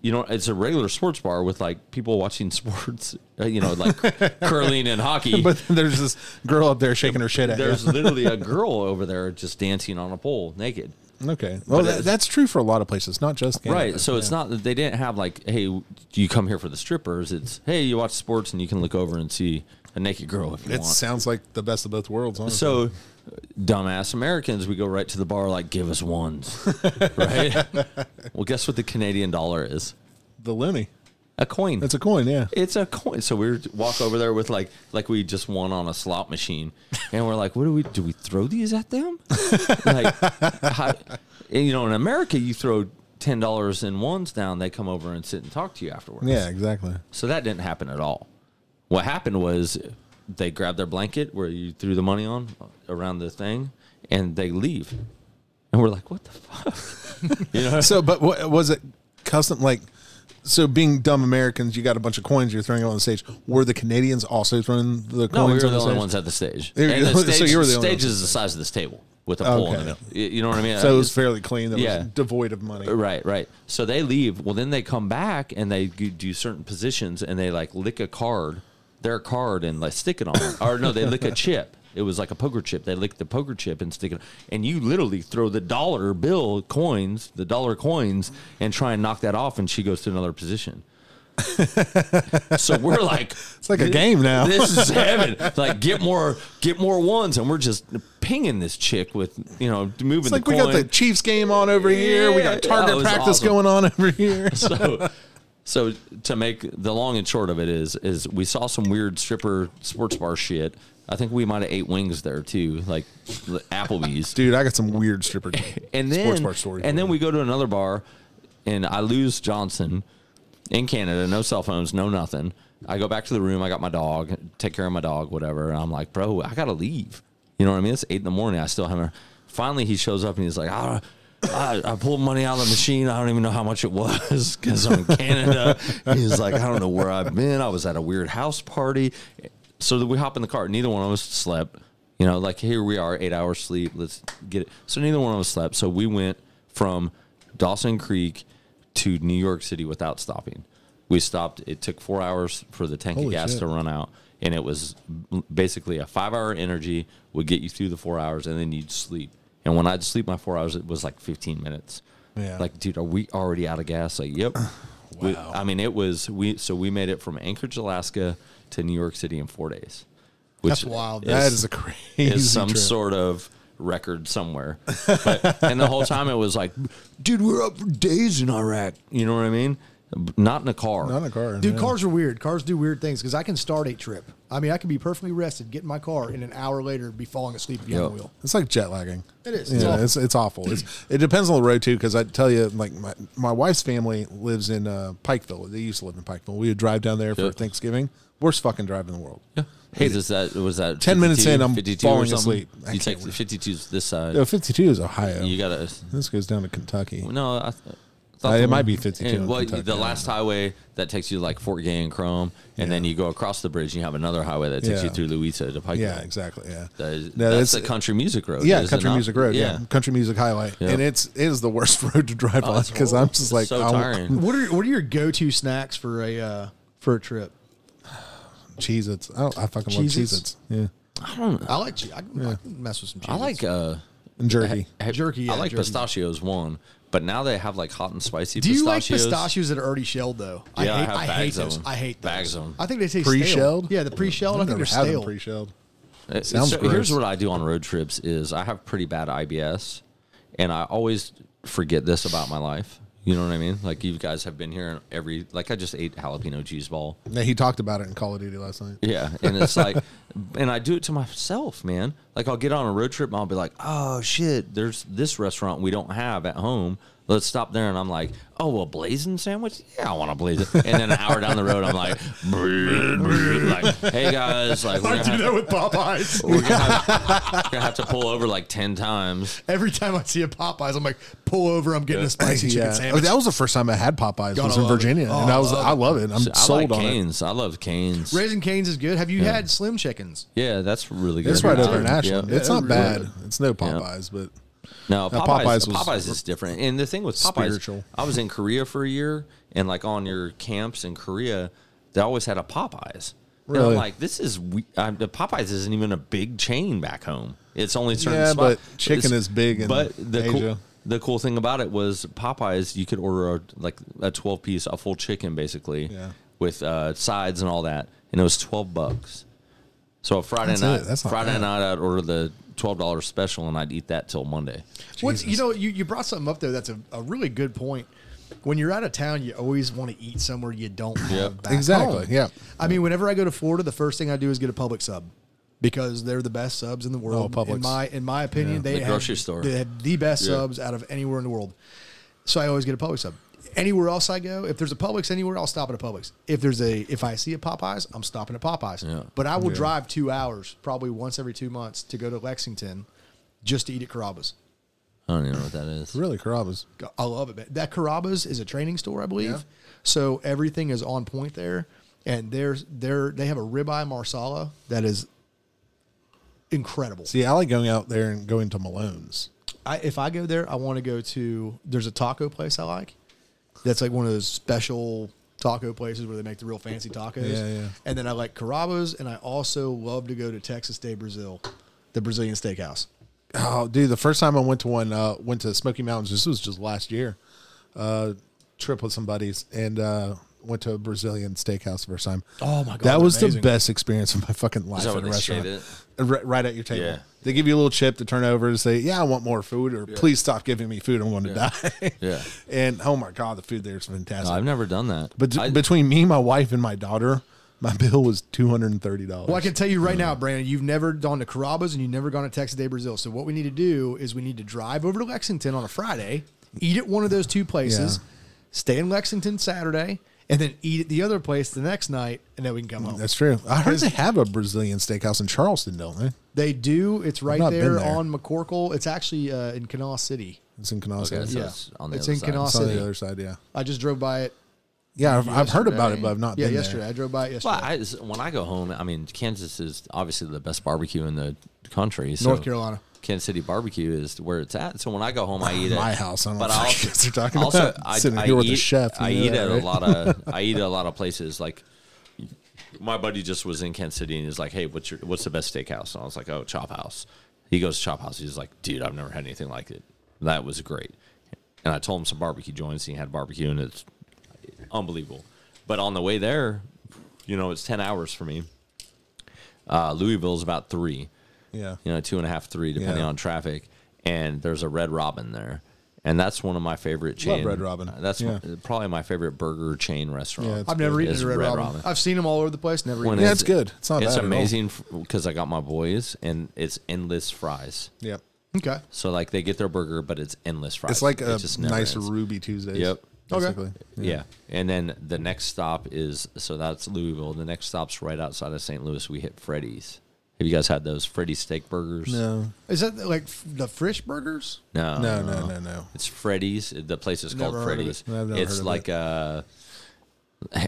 you know, it's a regular sports bar with like people watching sports, uh, you know, like curling and hockey. But there's this girl up there shaking her shit at There's you. literally a girl over there just dancing on a pole naked. Okay. Well, that, that's true for a lot of places, not just Canada. Right. So it's not that they didn't have like, hey, do you come here for the strippers? It's hey, you watch sports and you can look over and see a naked girl if you It want. sounds like the best of both worlds. Honestly. so, dumbass Americans, we go right to the bar like, give us ones, right? well, guess what the Canadian dollar is? the Loonie, A coin. it's a coin. Yeah. It's a coin. So we walk over there with like like we just won on a slot machine, and we're like, "What do we do? We throw these at them?" like, how, and, you know, in America, you throw ten dollars in ones down, they come over and sit and talk to you afterwards. Yeah. Exactly. So that didn't happen at all. What happened was they grab their blanket where you threw the money on uh, around the thing, and they leave, and we're like, "What the fuck?" you know. So, but what, was it custom? Like, so being dumb Americans, you got a bunch of coins you're throwing on the stage. Were the Canadians also throwing the coins? No, we were on the only stage? ones at the stage. Were And the the only- so stage, you were the stage is the size of this table with a pole in the middle. You, you know what I mean? So it was fairly clean. That Yeah. was devoid of money. Right, right. So they leave. Well, then they come back and they do certain positions and they like lick a card, their card, and like stick it on. or no, they lick a chip. It was like a poker chip. They lick the poker chip and stick it, and you literally throw the dollar bill coins, the dollar coins, and try and knock that off, and she goes to another position. so we're like, It's like a game now. this is heaven. Like get more, get more ones, and we're just pinging this chick with you know moving It's like we got the Chiefs game on over here. We got target practice awesome. going on over here. so so to make the long and short of it is is we saw some weird stripper sports bar shit. I think we might have ate wings there too, like Applebee's. Dude, I got some weird stripper and then sports bar stories. and then we go to another bar, and I lose Johnson in Canada. No cell phones, no nothing. I go back to the room. I got my dog. Take care of my dog, whatever. And I'm like, bro, I gotta leave. You know what I mean? It's eight in the morning. I still haven't. Finally, he shows up and he's like, ah, I, I pulled money out of the machine. I don't even know how much it was because I'm in Canada. He's like, I don't know where I've been. I was at a weird house party. So we hop in the car. Neither one of us slept. You know, like here we are, eight hours sleep. Let's get it. So neither one of us slept. So we went from Dawson Creek to New York City without stopping. We stopped. It took four hours for the tank Holy of gas shit. to run out, and it was basically a five-hour energy would get you through the four hours, and then you'd sleep. And when I'd sleep my four hours, it was like 15 minutes. Yeah. Like, dude, are we already out of gas? Like, yep. We- Wow. I mean, it was we. So we made it from Anchorage, Alaska, to New York City in four days. Which That's wild. that is a crazy is some trip. sort of record somewhere. But, and the whole time it was like, dude, we're up for days in Iraq. You know what I mean? Not in a car. Not in a car. Dude, yeah. cars are weird. Cars do weird things because I can start a trip. I mean, I can be perfectly rested, get in my car, and an hour later be falling asleep behind Yep. the wheel. It's like jet lagging. It is. It's yeah, awful. it's it's awful. It's, it depends on the road too, because I tell you, like my, my wife's family lives in uh, Pikeville. They used to live in Pikeville. We would drive down there for Thanksgiving. Worst fucking drive in the world. Yeah. Hey, was that was that 10 minutes in, I'm 52 or falling something? asleep. I You take the 52's this side. No, 52 is Ohio. You gotta. this goes down to Kentucky. No, I. Th- Uh, it might be 52 in Well, Kentucky, the I last know. highway that takes you to like Fort Gay and Crum, and then you go across the bridge. and You have another highway that takes you through Louisa to Pikeville. Yeah, exactly. Yeah. That is, No, that's it's- the country music road. Yeah, country music road. Yeah. country music highway, Yeah. and it's it is the worst road to drive on because I'm just like so I- tiring. What are what are your go to snacks for a uh, for a trip? Cheez Its. I, I fucking love Cheez-Its? Cheez Its. Yeah. I don't. I like. che- I can, I can mess with some. I like uh, And jerky. ha- Jerky, I like jerky. pistachios one, but now they have like hot and spicy. Pistachios. Do you like pistachios. pistachios that are already shelled though? I Yeah, I hate, have I hate bags of those. them. I hate those. Bags of them. I think they taste stale. Pre-shelled? Yeah, the pre-shelled. I I've think never they're had them stale. pre-shelled. It- Sounds so gross. here's what I do on road trips: is I have pretty bad IBS, and I always forget this about my life. You know what I mean? Like you guys have been here, and every like I just ate jalapeno cheese ball. Yeah, he talked about it in Call of Duty last night. Yeah, and it's like, and I do it to myself, man. Like I'll get on a road trip and I'll be like, oh shit, there's this restaurant we don't have at home. Let's stop there, and I'm like, oh, a blazing sandwich? Yeah, I want a blazing. And then an hour down the road, I'm like, like, hey guys, like we're I gonna, do have, that with Popeyes. we're, gonna have, we're gonna have to pull over like ten times. Every time I see a Popeyes, I'm like, pull over. I'm getting a spicy chicken Yeah, sandwich. that was the first time I had Popeyes. God, was in love it. Virginia, Oh, and I was I love I love it. I'm I sold like on it. Canes. I love Canes. Raising Canes is good. Have you had Slim Chickens? Yeah, that's really good. It's right over in Yeah. Ashland. Yeah. It's not really bad. It's no Popeyes, but No, Now, Popeyes, Popeyes was Popeyes is different. And the thing with Popeyes, spiritual. I was in Korea for a year, and like on your camps in Korea, they always had a Popeyes. And Really? I'm like, this is we- uh, the Popeyes isn't even a big chain back home. It's only certain Yeah, spot- but chicken it's- is big in but the Asia. Cool, the cool thing about it was Popeyes. You could order a, like a 12 piece, a full chicken basically, Yeah. with uh, sides and all that, and it was 12 bucks. So a Friday That's night, it. That's not Friday bad. night, I'd order the twelve dollars special, and I'd eat that till Monday. What's you know you, you brought something up there that's a, a really good point. When you're out of town, you always want to eat somewhere you don't have Yep. Exactly, home. yeah. I mean, whenever I go to Florida, the first thing I do is get a Publix sub because they're the best subs in the world. Oh, Publix. in my in my opinion, they The have, grocery store. They have the best Yeah. subs out of anywhere in the world. So I always get a Publix sub. Anywhere else I go, if there's a Publix anywhere, I'll stop at a Publix. If there's a if I see a Popeyes, I'm stopping at Popeyes. Yeah. But I will Yeah. drive two hours, probably once every two months, to go to Lexington just to eat at Carrabba's. I don't even know what that is. really Carrabba's. I love it, man. That Carrabba's is a training store, I believe. Yeah. So everything is on point there, and there's there they have a ribeye marsala that is incredible. See, I like going out there and going to Malone's. I, if I go there, I want to go to. There's a taco place I like. That's like one of those special taco places where they make the real fancy tacos. Yeah, yeah. And then I like Carrabba's, and I also love to go to Texas de Brazil, the Brazilian steakhouse. Oh, dude, the first time I went to one, uh, went to Smoky Mountains. This was just last year. Uh, trip with some buddies and uh, went to a Brazilian steakhouse the first time. Oh my God, that was amazing. the best experience of my fucking life Is that at a they restaurant. Shade it? Right, right at your table. Yeah. They give you a little chip to turn over and say, "Yeah, I want more food," or "Please stop giving me food. I'm going to die." Yeah. and oh my god, the food there is fantastic. No, I've never done that. but I- between me, my wife, and my daughter, my bill was two hundred and thirty dollars. Well, I can tell you right now, Brandon, you've never gone to Carrabba's and you've never gone to Texas de Brazil. So what we need to do is we need to drive over to Lexington on a Friday, eat at one of those two places, Yeah. stay in Lexington Saturday, and then eat at the other place the next night, and then we can come home. That's true. I heard they have a Brazilian steakhouse in Charleston, don't they? They do. It's right not been there, there. on MacCorkle. It's actually uh, in Kanawha City. It's in Kanawha. Okay, so Yeah. it's on the It's other in side. Kanawha It's on City. the other side. Yeah. I just drove by it. Yeah, I've, I've heard about it, but I've not Yeah, been yesterday. there. I drove by it yesterday. Well, I, when I go home, I mean, Kansas is obviously the best barbecue in the country. So North Carolina. Kansas City barbecue is where it's at. So when I go home, I eat at My house, I don't but know I what also, you're talking also, about. I, Sitting I here with eat, a chef, I eat that, at right? a lot of I eat at a lot of places. Like my buddy just was in Kansas City and he's like, "Hey, what's your what's the best steakhouse?" And I was like, "Oh, Chop House." He goes Chop House. He's like, "Dude, I've never had anything like it. That was great." And I told him some barbecue joints. And he had barbecue, and it's unbelievable. But on the way there, you know, it's ten hours for me. Uh, is about three Yeah. you know, two and a half, three, depending Yeah. on traffic. And there's a Red Robin there, and that's one of my favorite chain. Red Robin. uh, That's Yeah. probably my favorite burger chain restaurant. Yeah, I've never eaten at a Red, Red Robin. Robin. I've seen them all over the place. Never When eaten. Yeah, it's it's good. It's not It's bad amazing because I got my boys, and it's endless fries. Yep. Okay. So like they get their burger, but it's endless fries. It's like It a just nice ends. Ruby Tuesdays. Yep. Okay. Basically. Yeah. And then the next stop is so that's Louisville. The next stop's right outside of St. Louis. We hit Freddy's. Have you guys had those Freddy's steak burgers? No. Is that like f- the Frisch burgers? No. No, no, no, no. It's Freddy's. The place is called Never heard of Freddy's. it. I've never It's heard of like uh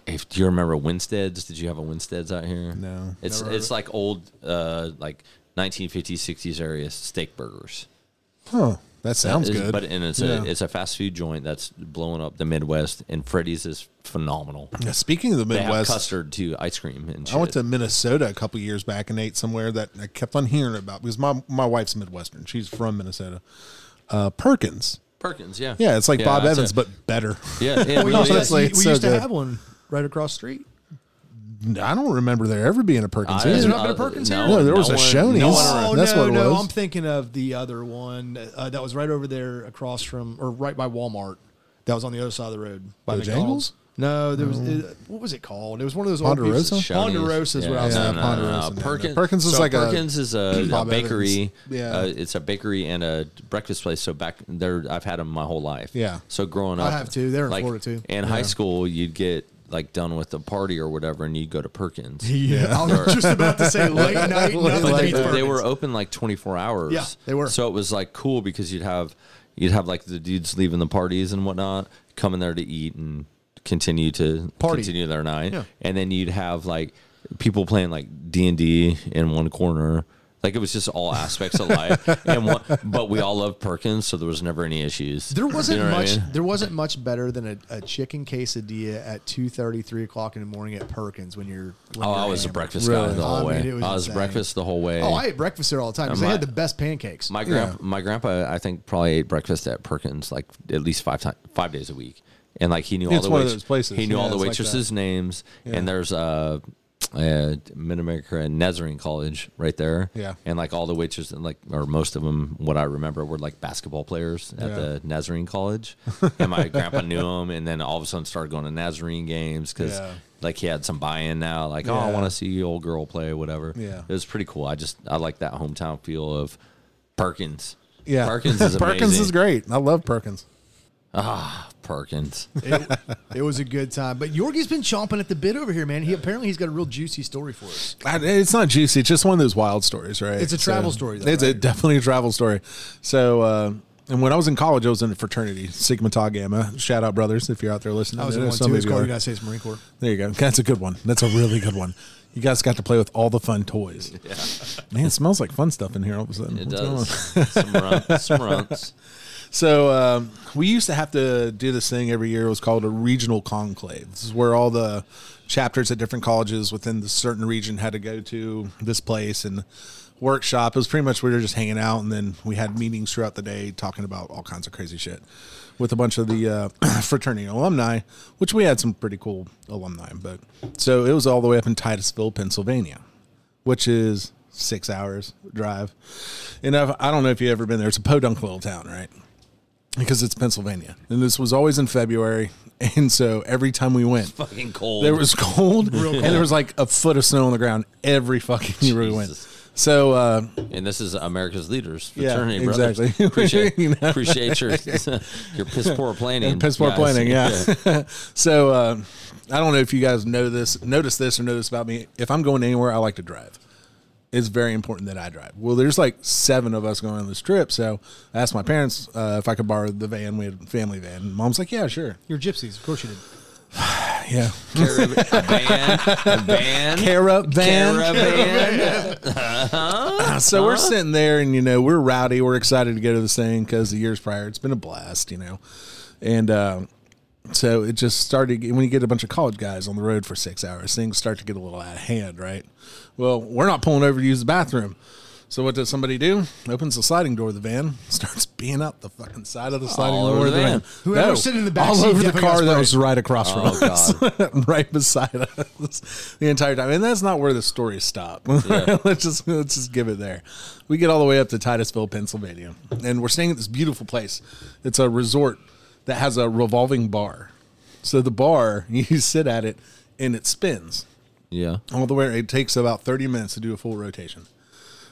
if do you remember Winsteads? Did you have a Winsteads out here? No. It's Never heard it's of it. like old uh like 1950s 60s area steak burgers. Huh. That sounds It's- good. But and it's Yeah. a it's a fast food joint that's blowing up the Midwest, and Freddy's is phenomenal. Yeah, speaking of the They have Midwest, custard to ice cream and shit. I went to Minnesota a couple years back and ate somewhere that I kept on hearing about because my my wife's Midwestern. She's from Minnesota. Uh, Perkins. Perkins, yeah, Yeah, it's like Bob Evans, a- but better. yeah, it We really used, to, we it's used to good. have one right across the street. I don't remember there ever being a Perkins. I- Has there not been a Perkins here? No, there was a Shoney's. No No one one Oh That's no, what it no! was. I'm thinking of the other one uh, that was right over there across from, or right by Walmart. That was on the other side of the road by Bojangles? McDonald's. No, there was uh, what was it called? It was one of those old Ponderosa? pieces- Ponderosa is what I was Yeah, thinking. Ponderosa. no, no. Perkins, Perkins is so like a Perkins is a, a bakery. Yeah. uh, it's a bakery and a breakfast place. So back there, I've had them my whole life. Yeah. So growing up, I have too. They're in like, Florida too. In high school, you'd get like done with a party or whatever, and you'd go to Perkins. Yeah, I was just about to say late night. Nothing but night. they, beats they were open like 24 hours. Yeah, they were. So it was like cool because you'd have you'd have like the dudes leaving the parties and whatnot, coming there to eat and continue to Party. continue their night. Yeah. And then you'd have like people playing like D and D in one corner. Like it was just all aspects of life, and one, but we all loved Perkins, so there was never any issues. There wasn't You know what I much. mean? There wasn't much better than a, a chicken quesadilla at 2.30, 3 o'clock in the morning at Perkins when you're. When Oh, you're I was a hammered. breakfast Really? guy the whole I way. it was I was insane. breakfast the whole way. Oh, I ate breakfast there all the time because they had the best pancakes. My grandpa, my grandpa, I think probably ate breakfast at Perkins like at least five times, five days a week, and like he knew all the one of wait- those places. He knew Yeah, all the it's like waitresses' names, Yeah. and there's uh, uh, Mid America and Nazarene College right there. Yeah. and like all the witches and like or most of them, what I remember were like basketball players at Yeah. the Nazarene College, and my grandpa knew them, and then all of a sudden started going to Nazarene games because. Yeah. Like he had some buy-in now, like oh, I want to see old girl play, whatever. Yeah. it was pretty cool. I just I like that hometown feel of Perkins. Yeah, Perkins is Perkins is great. I love Perkins. Perkins. it, it was a good time. But Yorgie's been chomping at the bit over here, man. He apparently he's got a real juicy story for us. I, it's not juicy. It's just one of those wild stories, right? It's a travel story, though, it's a, definitely a travel story. So, uh, and when I was in college, I was in a fraternity, Sigma Tau Gamma. Shout out, brothers, if you're out there listening. I was I in know one some too. of It's you called are. United States Marine Corps. There you go. That's a good one. That's a really good one. You guys got to play with all the fun toys. Yeah. Man, it smells like fun stuff in here all of a sudden. It What's does. some runts. Some runts. So um, we used to have to do this thing every year. It was called a regional conclave. This is where all the chapters at different colleges within the certain region had to go to this place and workshop. It was pretty much we were just hanging out, and then we had meetings throughout the day talking about all kinds of crazy shit with a bunch of the uh, fraternity alumni, which we had some pretty cool alumni. But so it was all the way up in Titusville, Pennsylvania, which is six hours drive. And I've, I don't know if you've ever been there. It's a podunk little town, right? Because it's Pennsylvania. And this was always in February. And so every time we went, Fucking cold. there was cold, and there was like a foot of snow on the ground every fucking year we went. Jesus. So, uh, and this is America's leaders, Yeah, fraternity brothers. exactly. Appreciate, You know? appreciate your your piss poor planning. and piss poor guys. planning, yeah. so, uh, I don't know if you guys know this, notice this, or know this about me. If I'm going anywhere, I like to drive. It's very important that I drive. Well, there's like seven of us going on this trip, so I asked my parents uh, if I could borrow the van. We had a family van. And Mom's like, "Yeah, sure." You're gypsies, of course you did. Yeah, Carib- a van, a van, caravan. caravan. so we're sitting there and you know we're rowdy we're excited to go to this thing because the years prior it's been a blast you know and uh, so it just started when you get a bunch of college guys on the road for six hours things start to get a little out of hand right well we're not pulling over to use the bathroom so what does somebody do opens the sliding door of the van starts being up the fucking side of the sliding All door over of the the van. van Whoever sitting in the back all seat over the car that was right across from Oh, us right beside us the entire time. And that's not where the story stopped. let's just let's just give it there. We get all the way up to Titusville, Pennsylvania, and we're staying at this beautiful place. It's a resort that has a revolving bar. So the bar, you sit at it and it spins Yeah. all the way. It takes about thirty minutes to do a full rotation.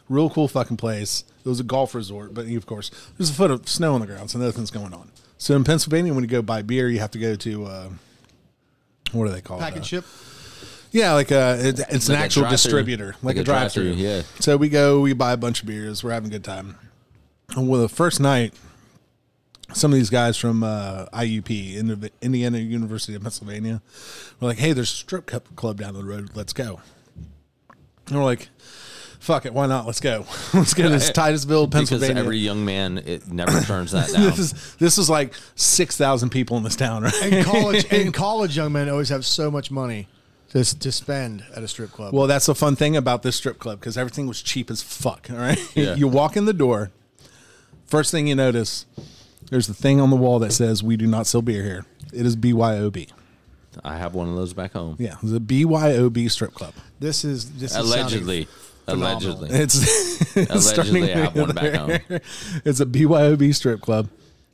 Real cool fucking place. It was a golf resort, but of course, there's a foot of snow on the ground, so nothing's going on. So in Pennsylvania, when you go buy beer, you have to go to uh, what do they call it? Package Uh, ship. yeah, like a it, it's an Like a actual drive-thru. distributor, like, Like a, a drive-through. drive-thru, yeah. So we go, we buy a bunch of beers, we're having a good time. And well, the first night, some of these guys from uh, IUP, Indi- Indiana University of Pennsylvania, were like, "Hey, there's a strip club club down the road. Let's go." And we're like, fuck it, why not? Let's go. Let's go to this Titusville, Pennsylvania. because every young man it never turns that down. this is this is like six thousand people in this town, right? And college and college young men always have so much money to to spend at a strip club. Well, that's the fun thing about this strip club because everything was cheap as fuck. All right, Yeah. you walk in the door. First thing you notice, there's the thing on the wall that says "We do not sell beer here." It is BYOB. I have one of those back home. Yeah, it's a BYOB strip club. this is this is Allegedly. phenomenal. Allegedly. It's, it's Allegedly, starting I have one back home. It's a BYOB strip club.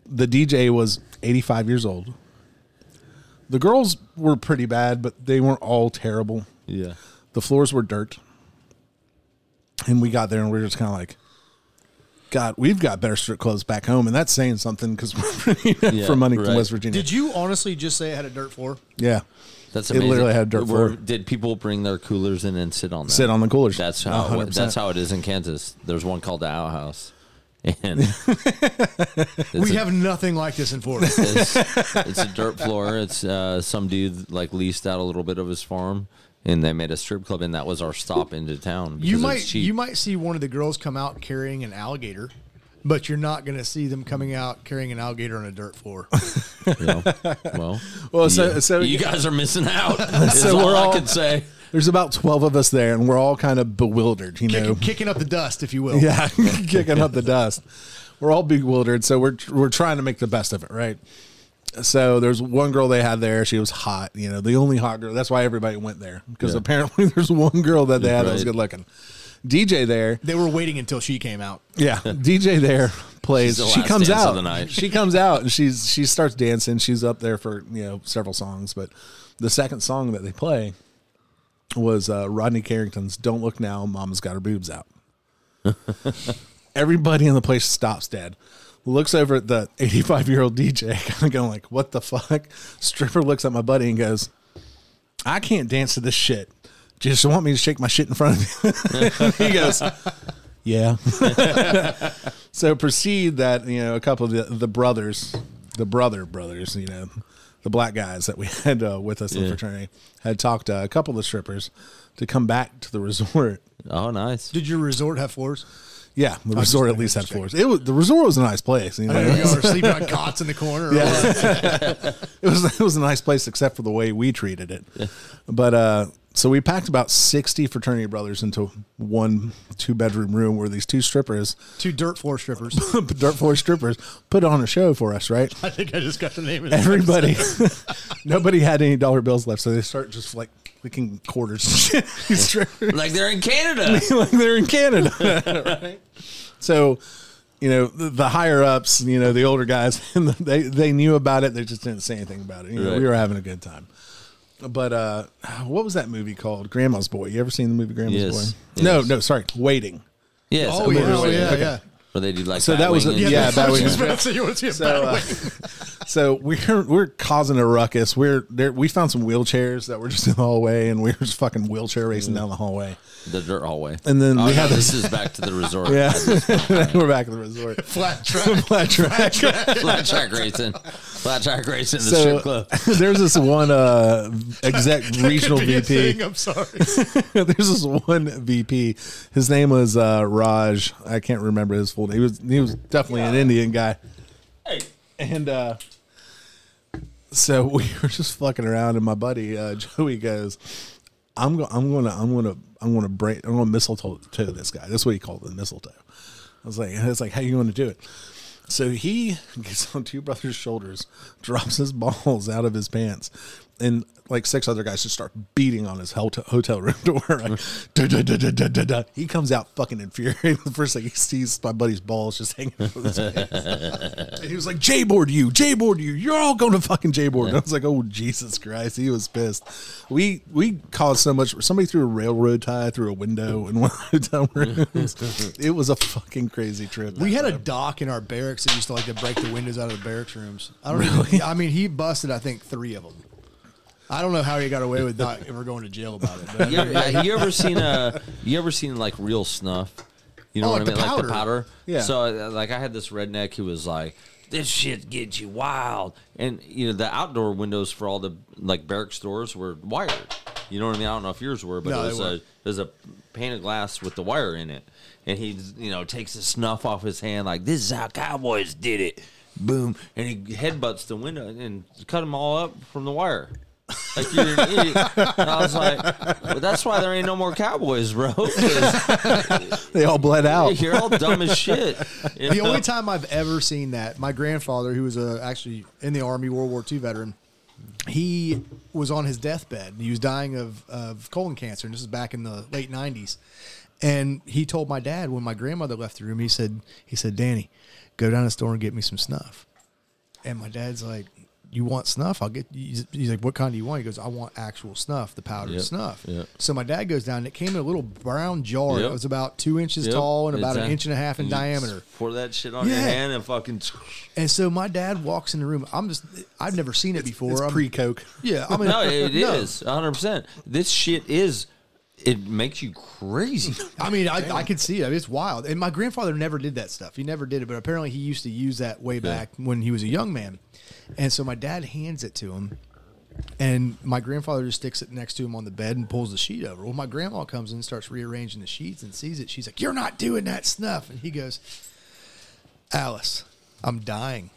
The DJ was 85 years old. The girls were pretty bad, but they weren't all terrible. Yeah. The floors were dirt. And we got there and we were just kind of like, God, we've got better strip clubs back home. And that's saying something because we're Yeah, from Huntington, right. West Virginia. Did you honestly just say it had a dirt floor? yeah. That's It literally had dirt floor. Did people bring their coolers in and sit on that? Sit on the coolers. That's how. Oh, it, that's how it is in Kansas. There's one called the Outhouse, and we a, have nothing like this in Florida. it's, it's a dirt floor. It's uh, some dude like leased out a little bit of his farm, and they made a strip club, and that was our stop into town. you might cheap. you might see one of the girls come out carrying an alligator, but you're not going to see them coming out carrying an alligator on a dirt floor. you? Well, Well, so- you, so- you guys are missing out. Is So all we're I all- could say. There's about 12 of us there and we're all kind of bewildered, you know. Kicking, kicking up the dust, if you will. Yeah, kicking up the dust. We're all bewildered, so we're we're trying to make the best of it, right? So there's one girl they had there. She was hot, you know, the only hot girl. That's why everybody went there because Yeah. apparently there's one girl that they had that was good looking. DJ there, They were waiting until she came out. yeah. DJ there plays. She's the She last comes dance of out. the night. She comes out and she's she starts dancing. She's up there for you know several songs, but the second song that they play was uh, Rodney Carrington's "Don't Look Now, Mama's Got Her Boobs Out." Everybody in the place stops dead. Looks over at the 85 year old DJ, kind of going like, "What the fuck?" Stripper looks at my buddy and goes, "I can't dance to this shit. Just want me to shake my shit in front of you?" he goes, "Yeah." so proceed that you know a couple of the, the brothers, the brother brothers, you know, the black guys that we had uh, with us in the Yeah. fraternity had talked to a couple of the strippers to come back to the resort. Oh, nice. Did your resort have floors? Yeah, the just resort at least had floors. It was the resort was a nice place. You know? There you go. Or sleeping on cots in the corner. or what? it was it was a nice place except for the way we treated it. But uh so we packed about 60 fraternity brothers into one two bedroom room where these two strippers, Two dirt floor strippers. dirt floor strippers, put on a show for us, right? I think I just got the name of it. Everybody, nobody had any dollar bills left, so they start just like quarters. These Like they're in Canada. like they're in Canada, right? So, you know, the, the higher ups, you know, the older guys, and they they knew about it. They just didn't say anything about it. You know, Right. we were having a good time. But uh, what was that movie called? Grandma's Boy. You ever seen the movie Grandma's Yes. Boy? No, Yes. no, sorry, Waiting. Yes. Oh, yeah. Oh, yeah. Yeah. Where they do like So that was a- yeah, I Batwing was just is- about to say, you want to see a So, uh? So we're we're causing a ruckus. We're there. We found some wheelchairs that were just in the hallway, and we were just fucking wheelchair racing down the hallway. the dirt hallway. And then Oh, we no, had this is back to the resort. Yeah, we're back at the resort. Flat track. Flat track. Flat track racing. Flat track racing the So strip club. there's this one uh, exec regional Could be a VP. thing, I'm sorry. there's this one VP. His name was uh, Raj. I can't remember his full name. He was he was definitely an Indian guy. Hey. And uh, so we were just fucking around, and my buddy uh, Joey goes, "I'm going, I'm gonna, I'm gonna, I'm gonna break, I'm gonna mistletoe to this guy." That's what he called it, mistletoe. I was like, "It's like, how you going to do it?" So he gets on two brothers' shoulders, drops his balls out of his pants, and like six other guys just start beating on his hotel, hotel room door. Right? Da, da, da, da, da, da, da. He comes out fucking infuriated. The first thing he sees my buddy's balls just hanging out of his pants. And he was like, J board you, J board you, you're all going to fucking J board. I was like, oh, Jesus Christ. He was pissed. We we caused so much. Somebody threw a railroad tie through a window in one of the hotel rooms. it was a fucking crazy trip. We had a doc in our barracks that used to like to break the windows out of the barracks rooms. I don't really. I mean, he busted I think three of them. I don't know how he got away with not ever going to jail about it. But You ever, uh, you ever seen a? You ever seen like real snuff? You know Oh, what I like mean, the like the powder. Yeah. So uh, like I had this redneck who was like, "This shit gets you wild," and you know the outdoor windows for all the like barrack stores were wired. You know what I mean? I don't know if yours were, but No, it they was a weren't. it was a pane of glass with the wire in it, and he you know takes the snuff off his hand like this is how cowboys did it. Boom, and he headbutts the window and cut them all up from the wire. Like you're an idiot. And I was like, well, that's why there ain't no more cowboys, bro. 'cause They all bled out. You're all dumb as shit. you The know? only time I've ever seen that, my grandfather, who was a, actually in the Army, World War II veteran, he was on his deathbed. He was dying of, of colon cancer, and this is back in the late 90s. And he told my dad when my grandmother left the room, he said, he said, Danny, go down to the store and get me some snuff. And my dad's like, you want snuff? I'll get. He's he's like, what kind do you want? He goes, I want actual snuff, the powdered Yep, snuff. yep. So my dad goes down. and It came in a little brown jar. Yep. It was about two inches Yep, tall and about an exact- inch and a half in you diameter. Pour that shit on your hand and fucking. And so my dad walks in the room. I'm just, I've never seen it before. It's I'm- pre Coke. Yeah, I mean, No, it no. is 100. percent This shit is. It makes you crazy. I mean, I, I could see it. I mean, it's wild. And my grandfather never did that stuff. He never did it, but apparently he used to use that way back when he was a young man. And so my dad hands it to him, and my grandfather just sticks it next to him on the bed and pulls the sheet over. Well, my grandma comes in and starts rearranging the sheets and sees it. She's like, "You're not doing that snuff," and he goes, "Alice, I'm dying.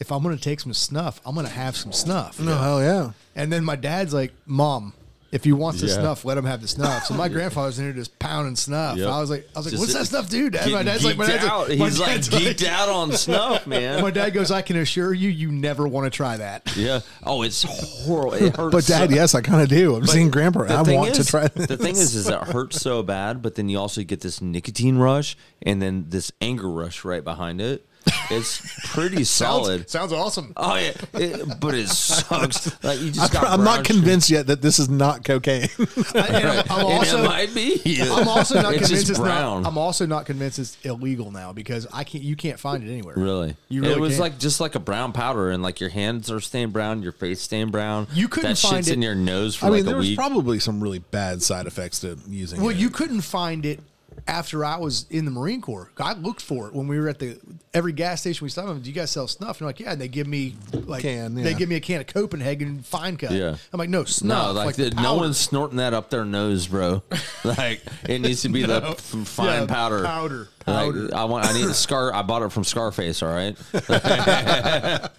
If I'm going to take some snuff, I'm going to have some snuff." No, hell yeah. And then my dad's like, "Mom, if he wants the Yeah. snuff, let him have the snuff." So my grandfather's in here just pounding snuff. Yep. I was like, "I was like, Just what's that stuff, do, Dad?" My dad's like, "My dad's out. like, my He's like dad's geeked out on snuff, man. My dad goes, "I can assure you, you never want to try that." Yeah. Oh, it's horrible. It hurts. But dad, so- yes, I kind of do. I'm But seeing grandpa. I want to try this. The thing is, is it hurts so bad, but then you also get this nicotine rush and then this anger rush right behind it. It's pretty solid. Sounds, sounds awesome. Oh yeah, it, but it sucks. Like you just got. I'm not sugar. convinced yet that this is not cocaine. And I'm, I'm also, it might be. I'm also not It's convinced it's brown. not. I'm also not convinced it's illegal now because I can't. You can't find it anywhere. Really? You really it was can't. like just like a brown powder, and like your hands are stained brown, your face stained brown. You couldn't that find shit's it- in your nose for I mean, like there a was week. probably some really bad side effects to using Well, it. you couldn't find it after I was in the Marine Corps. I looked for it when we were at the every gas station we stopped. at, Do you guys sell snuff? And they're like, yeah. And they give me like Can, they give me a can of Copenhagen Fine Cut. Yeah. I'm like, no snuff. no, like, the the, no one's snorting that up their nose, bro. like it needs to be the No. f- fine Yeah, powder. powder, Like, powder. I want. I need a scar. I bought it from Scarface. All right.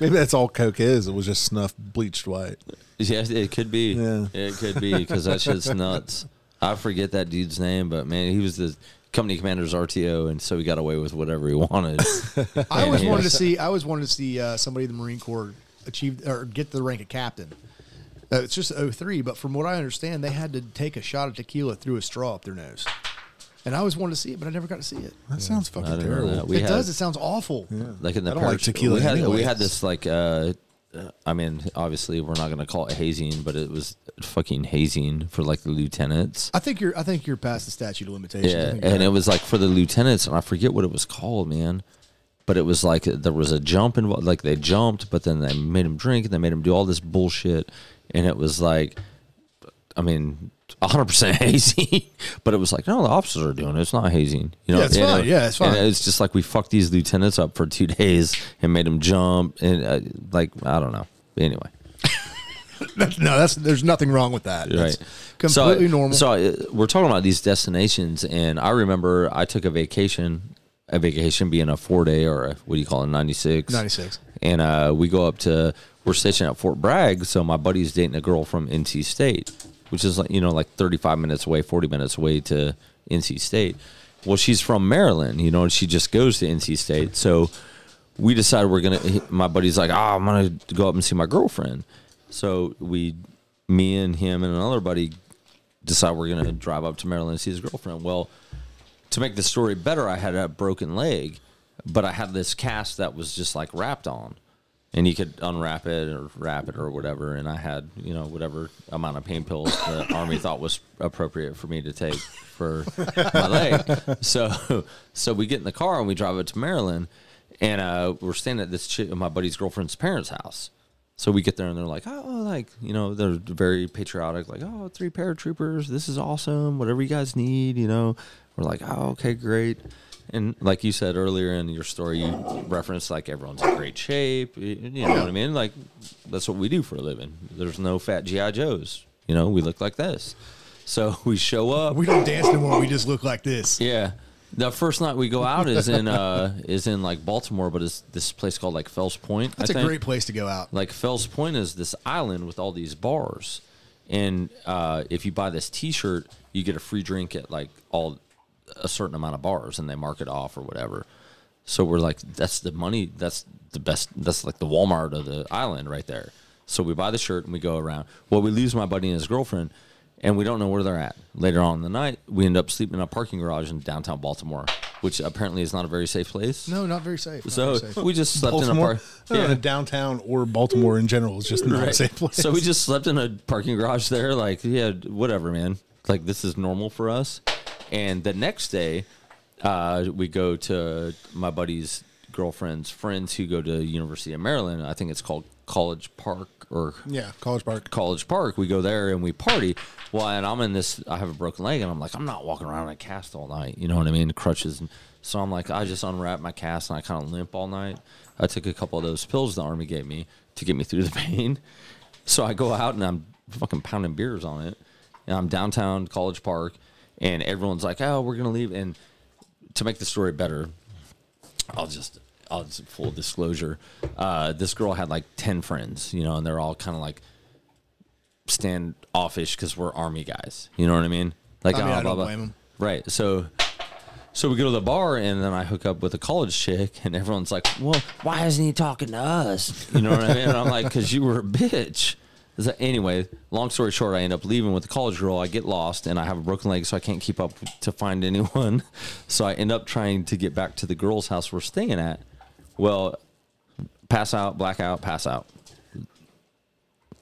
Maybe that's all Coke is. It was just snuff bleached white. Yes, it could be. Yeah. It could be because that shit's nuts. I forget that dude's name, but man, he was the company commander's RTO, and so he got away with whatever he wanted. I always wanted to see. I always wanted to see uh, somebody in the Marine Corps achieve or get the rank of captain. Uh, it's just 03, but from what I understand, they had to take a shot of tequila through a straw up their nose. And I always wanted to see it, but I never got to see it. That sounds fucking terrible. that. We it had, does. It sounds awful. like in the I don't like tequila We had, we had this like. uh, I mean, obviously, we're not going to call it hazing, but it was fucking hazing for like the lieutenants. I think you're. I think you're past the statute of limitations. Yeah, and it was like for the lieutenants, and I forget what it was called, man. But it was like there was a jump involved. Like they jumped, but then they made him drink, and they made him do all this bullshit, and it was like, I mean, 100 percent hazing. but it was like, no, the officers are doing it. It's not hazing. You know, Yeah, it's and fine. Yeah, it's and it's just like we fucked these lieutenants up for two days and made them jump, and uh, like I don't know. But anyway. That's, no, that's there's nothing wrong with that. right That's completely so, normal. so uh, we're talking about these destinations and i remember i took a vacation a vacation being a four day or a, what do you call it 96 96. and uh, we go up to we're stationed at fort bragg so my buddy's dating a girl from nc state which is like you know like 35 minutes away 40 minutes away to nc state. Well she's from maryland you know and she just goes to nc state. So we decided we're gonna my buddy's like oh i'm gonna go up and see my girlfriend. So we me and him and another buddy decide we're gonna drive up to maryland and see his girlfriend. Well to make the story better i had a broken leg but i had this cast that was just like wrapped on and you could unwrap it or wrap it or whatever. And i had you know whatever amount of pain pills the army thought was appropriate for me to take for my leg. So so we get in the car and we drive up to maryland. And uh, we're staying at this chick, my buddy's girlfriend's parents house. So we get there and they're like, oh, like, you know, they're very patriotic, like, oh, three paratroopers, this is awesome, whatever you guys need, you know. We're like, oh, okay, great. And like you said earlier in your story, you referenced like everyone's in great shape. You know what I mean? Like, that's what we do for a living. There's no fat G.I. Joes. You know, we look like this. So we show up. We don't dance no more. We just look like this. Yeah. The first night we go out is in uh is in like Baltimore, but it's this place called like Fells Point. That's a great place to go out. Like Fells Point is this island with all these bars, and uh, if you buy this T-shirt, you get a free drink at like all a certain amount of bars, and they mark it off or whatever. So we're like, that's the money. That's the best. That's like the Walmart of the island right there. So we buy the shirt and we go around. Well, we lose my buddy and his girlfriend, and we don't know where they're at. Later on in the night, we end up sleeping in a parking garage in downtown Baltimore, which apparently is not a very safe place. No, not very safe. not So very safe. we just slept Baltimore, in a park. yeah. Uh, downtown or Baltimore in general is just not a safe place. So we just slept in a parking garage there, like, yeah, whatever, man. Like this is normal for us. And the next day, uh, we go to my buddy's girlfriend's friends who go to University of Maryland. I think it's called College Park or yeah, College Park. College Park. We go there and we party. Well, and I'm in this. I have a broken leg, and I'm like, I'm not walking around in a cast all night. You know what I mean? Crutches. And so I'm like, I just unwrap my cast and I kind of limp all night. I took a couple of those pills the army gave me to get me through the pain. So I go out and I'm fucking pounding beers on it, and I'm downtown College Park, and everyone's like, "Oh, we're gonna leave." And to make the story better, I'll just I'll just full disclosure. Uh, this girl had like ten friends, you know, and they're all kind of like standoffish because we're army guys. You know what I mean? Like, I mean, oh, I blah, don't blame 'em. Right. So, so we go to the bar, and then I hook up with a college chick, and everyone's like, "Well, why isn't he talking to us?" You know what I mean? And I'm like, "Cause you were a bitch." Anyway, long story short, I end up leaving with the college girl. I get lost, and I have a broken leg, so I can't keep up to find anyone. So I end up trying to get back to the girl's house we're staying at. Well, pass out, blackout, pass out.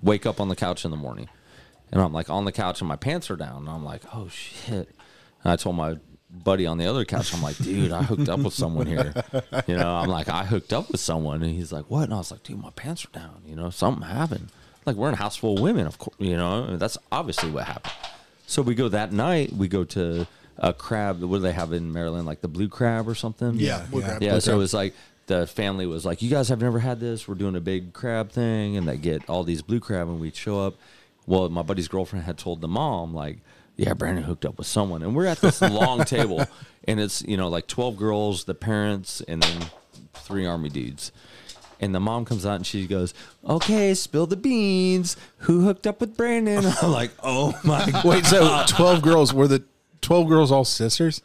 Wake up on the couch in the morning. And I'm like on the couch and my pants are down. And I'm like, oh shit. And I told my buddy on the other couch, I'm like, dude, I hooked up with someone here. You know, I'm like, I hooked up with someone. And he's like, what? And I was like, dude, my pants are down. You know, something happened. Like, we're in a house full of women, of course. You know, that's obviously what happened. So we go that night, we go to a crab. What do they have in Maryland? Like the blue crab or something? Yeah, blue crab. Yeah, Blue so crab. it was like the family was like, "You guys have never had this? We're doing a big crab thing," and they get all these blue crab, and we'd show up. Well, my buddy's girlfriend had told the mom like, "Yeah, Brandon hooked up with someone," and we're at this long table, and it's you know like twelve girls, the parents, and then three army dudes. And the mom comes out and she goes, "Okay, spill the beans. Who hooked up with Brandon?" I'm like, "Oh my god!" Wait, so twelve girls were the twelve girls all sisters?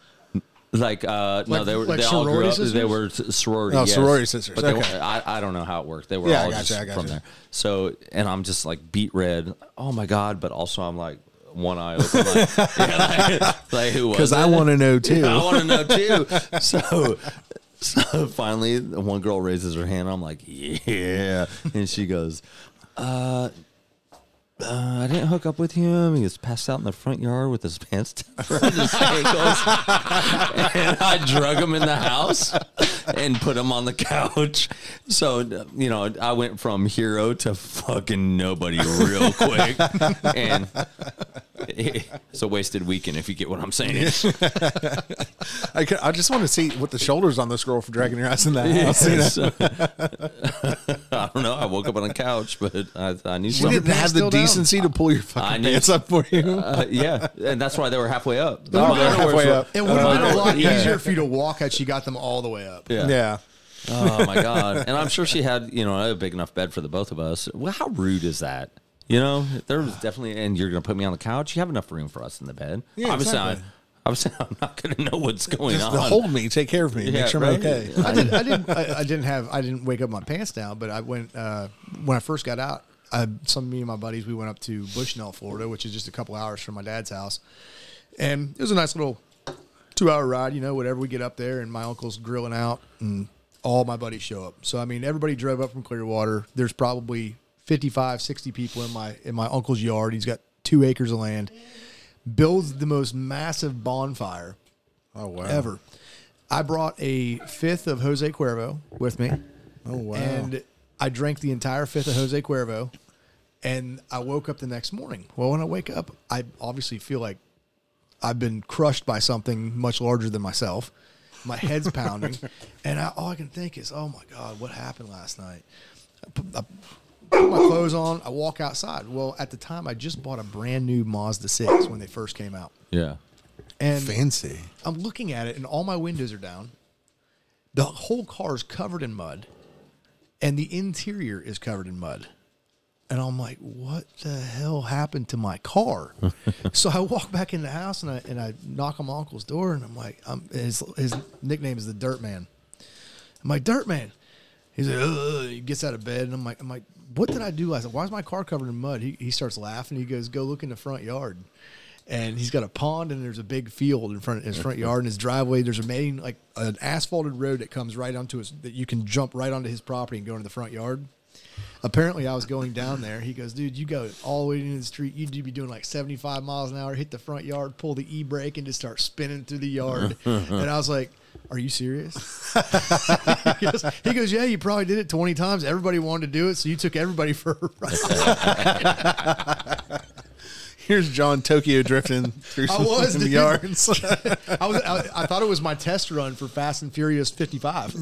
Like, uh, no, Like- they were like they all grew sorority up. They sisters? were s- sorority. Oh, yes. sorority sisters, But they okay. were, I, I don't know how it worked. They were Yeah, I all gotcha, just gotcha. from there. So, and I'm just like beat red. Oh my god! But also I'm like one eye open, like, yeah, like, like who was? Because I it? want to know too. I want to know too. So, so finally, one girl raises her hand. I'm like, yeah, and she goes, uh. Uh, I didn't hook up with him. He was passed out in the front yard with his pants down around his ankles. and I drug him in the house and put him on the couch. So, you know, I went from hero to fucking nobody real quick. And it's a wasted weekend if you get what I'm saying. I, ca- I just want to see what the shoulders on this girl for dragging your ass in that house. you know? I don't know. I woke up on a couch, but I, I knew She something. didn't have the still down? decency to pull your I fucking knew- pants up for you. Uh, yeah, and that's why they were halfway up. They're underwears halfway up. It would have been a lot Yeah. easier for you to walk had she got them all the way up. Yeah. yeah. Oh my god! And I'm sure she had, you know, a big enough bed for the both of us. Well, how rude is that? You know, there was definitely, and you're gonna put me on the couch. You have enough room for us in the bed. Yeah, obviously, exactly. I, obviously, I'm not gonna know what's going Just on. hold me, take care of me, Yeah, make sure right? I'm okay. I didn't. I didn't. I, I didn't have. I didn't wake up my pants down. But I went uh, when I first got out. I, some of me and my buddies we went up to Bushnell, Florida, which is just a couple hours from my dad's house, and it was a nice little two-hour ride. You know, whatever. We get up there, and my uncle's grilling out, and all my buddies show up. So I mean, everybody drove up from Clearwater. There's probably 55, 60 people in my in my uncle's yard. He's got two acres of land. Builds the most massive bonfire Oh wow. ever. I brought a fifth of Jose Cuervo with me. Oh wow. And I drank the entire fifth of Jose Cuervo. And I woke up the next morning. Well, when I wake up, I obviously feel like I've been crushed by something much larger than myself. My head's pounding. And I, all I can think is, oh my God, what happened last night? I I put my clothes on. I walk outside. Well, at the time, I just bought a brand new Mazda six when they first came out, Yeah. and Fancy. I'm looking at it, and all my windows are down. The whole car is covered in mud, and the interior is covered in mud. And I'm like, what the hell happened to my car? so I walk back in the house and I and I knock on my uncle's door, and I'm like, um, his his nickname is the Dirt Man. I'm like, Dirt Man. He's like, Ugh. he gets out of bed, and I'm like, I'm like, what did I do? I said, why is my car covered in mud? He, he starts laughing. He goes, go look in the front yard, and he's got a pond, and there's a big field in front of his front yard, and his driveway. There's a main like an asphalted road that comes right onto his that you can jump right onto his property and go into the front yard. Apparently, I was going down there. He goes, dude, you go all the way into the street. You'd be doing like 75 miles an hour, hit the front yard, pull the e brake, and just start spinning through the yard. and I was like, are you serious? he, goes, he goes, yeah, you probably did it 20 times. Everybody wanted to do it, so you took everybody for a ride. Here's John Tokyo drifting through I some was, dude. yards. I, was, I, I thought it was my test run for Fast and Furious 55.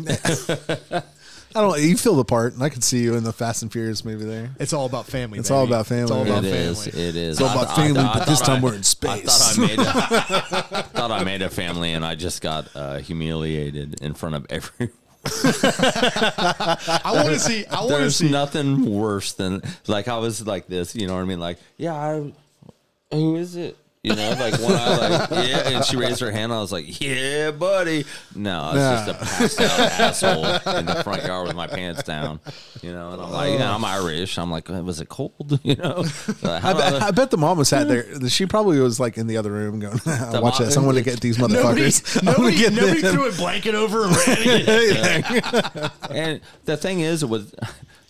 I don't. You feel the part. and I could see you in the Fast and Furious movie there. It's all about family. It's baby. all about family. It's all about it family. Is, it is. It's all about family, but this time I- we're in I space. thought I made a, thought I made a family, and I just got uh, humiliated in front of everyone. I want to see. I want to There's see. nothing worse than like I was like this. You know what I mean? Like, yeah, I, who is it? You know, like when I like, yeah, and she raised her hand. I was like, yeah, buddy. No, it's just a passed out asshole in the front yard with my pants down. You know, and I'm like, yeah, I'm Irish. I'm like, was it cold? You know, I bet, I bet the mom was sat there. She probably was like in the other room going, "Watch mom- this! I'm going to get these motherfuckers. I'm nobody, get nobody threw a blanket over and ran it. and the thing is, with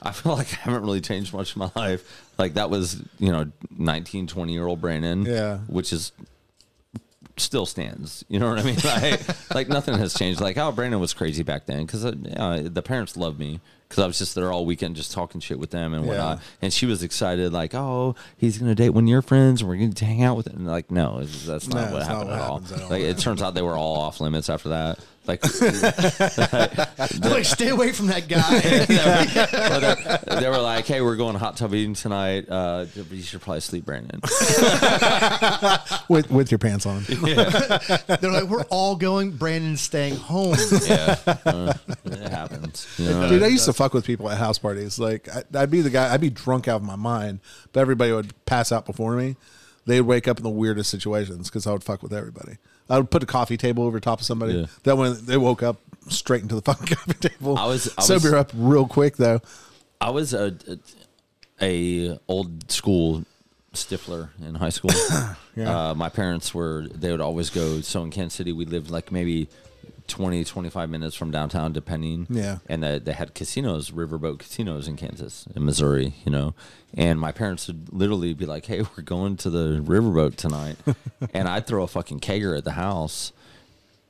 I feel like I haven't really changed much in my life. Like that was, you know, 19, 20 year old Brandon. Yeah. Which is still stands. You know what I mean? Like, like nothing has changed. Like, oh, Brandon was crazy back then because uh, the parents loved me because I was just there all weekend just talking shit with them and whatnot. Yeah. And she was excited, like, oh, he's gonna date one of your friends and we're gonna hang out with it. And like, no, that's not No, what it's not happened what at all. at all. Like, it turns out they were all off limits after that. Like, They're like, stay away from that guy. But, uh, they were like, "Hey, we're going hot tub eating tonight. Uh, you should probably sleep, Brandon." with with your pants on. They're like, we're all going. Brandon's staying home. yeah, uh, it happens. You know? Dude, I used to fuck with people at house parties. Like, I, I'd be the guy. I'd be drunk out of my mind, but everybody would pass out before me. They'd wake up in the weirdest situations because I would fuck with everybody. I would put a coffee table over top of somebody. Yeah. That when they woke up straight into the fucking coffee table. I was- I sober was- up real quick though. I was a, a old school stifler in high school. Yeah. uh, my parents were they would always go. So in Kansas City, we lived like maybe 20, 25 minutes from downtown, depending. Yeah. And they, they had casinos, riverboat casinos in Kansas, in Missouri, you know. And my parents would literally be like, "Hey, we're going to the riverboat tonight," and I'd throw a fucking kegger at the house.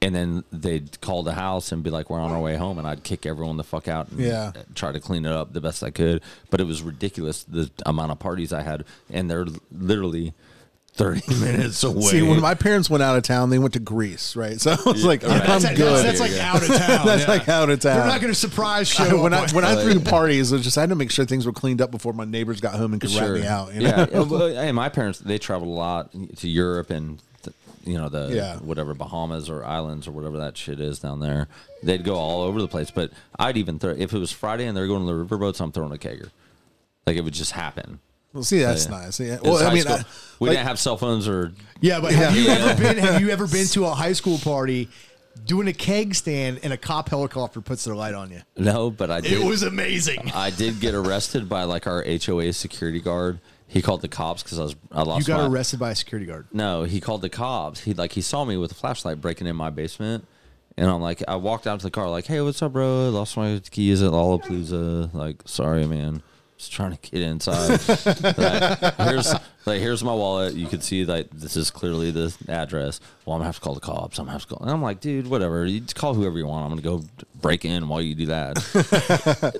And then they'd call the house and be like, "We're on our way home," and I'd kick everyone the fuck out and Yeah. Uh, try to clean it up the best I could. But it was ridiculous the amount of parties I had, and they're literally thirty minutes away. See, when my parents went out of town, they went to Greece, right? So I was like, I'm That's, that's, good. that's like out of town. That's yeah. like out of town. They're not going to surprise show. when I when I threw parties, I just I had to make sure things were cleaned up before my neighbors got home and could rat me out. You know? Yeah, well, and my parents they traveled a lot to Europe and you know the Yeah. whatever Bahamas or islands or whatever that shit is down there. They'd go all over the place. But I'd even throw if it was Friday and they're going to the riverboats, I'm throwing a kegger. Like it would just happen. Well, see, that's Yeah. nice. Yeah. Well, I mean. I, we like- didn't have cell phones or yeah, but have you Yeah. ever been? Have you ever been to a high school party doing a keg stand and a cop helicopter puts their light on you? no, but I did. It was amazing. I did get arrested by like our HOA security guard. He called the cops because I was I lost. You got my, arrested by a security guard. No, he called the cops. He like he saw me with a flashlight breaking in my basement, and I'm like, I walked out to the car like, "Hey, what's up, bro? I lost my keys at Lollapalooza. Like, sorry, man. Just trying to get inside. like, here's like here's my wallet. You can see like this is clearly the address. Well, I'm gonna have to call the cops. I'm gonna have to call. And I'm like, dude, whatever. You just call whoever you want. I'm gonna go break in while you do that.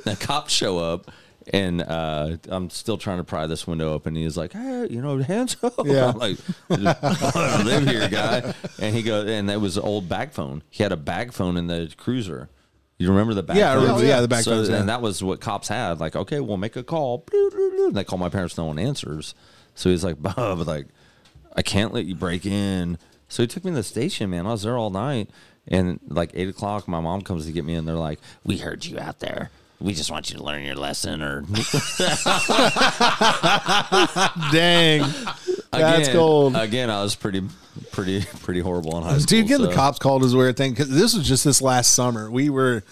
the cops show up. And uh, I'm still trying to pry this window open. He's like, "Hey, you know, hands up!" Yeah. I'm like, I live here, guy. And he goes, and that was an old bag phone. He had a bag phone in the cruiser. You remember the back? Yeah, I codes? remember- yeah, the back yeah. And that was what cops had. Like, okay, we'll make a call. Bloop, bloop, bloop. And they call my parents. No one answers. So he's like, Bub, like, I can't let you break in. So he took me to the station, man. I was there all night. And like eight o'clock, my mom comes to get me, and they're like, "We heard you out there. We just want you to learn your lesson." Or Dang, that's Again- gold. Again, I was pretty, pretty, pretty horrible in high school. Dude, getting the cops called is a weird thing because this was just this last summer. We were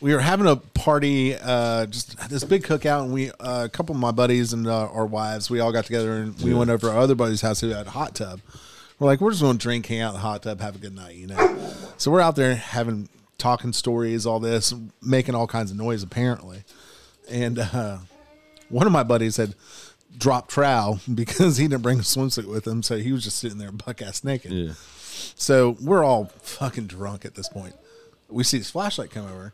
we were having a party, uh, just this big cookout, and we uh, a couple of my buddies and uh, our wives, we all got together and we went over to our other buddy's house who had a hot tub. We're like, we're just going to drink, hang out in the hot tub, have a good night, you know. So we're out there having talking stories, all this, making all kinds of noise apparently, and uh, one of my buddies had dropped trowel because he didn't bring a swimsuit with him, so he was just sitting there buck ass naked. Yeah. So we're all fucking drunk at this point. We see his flashlight come over.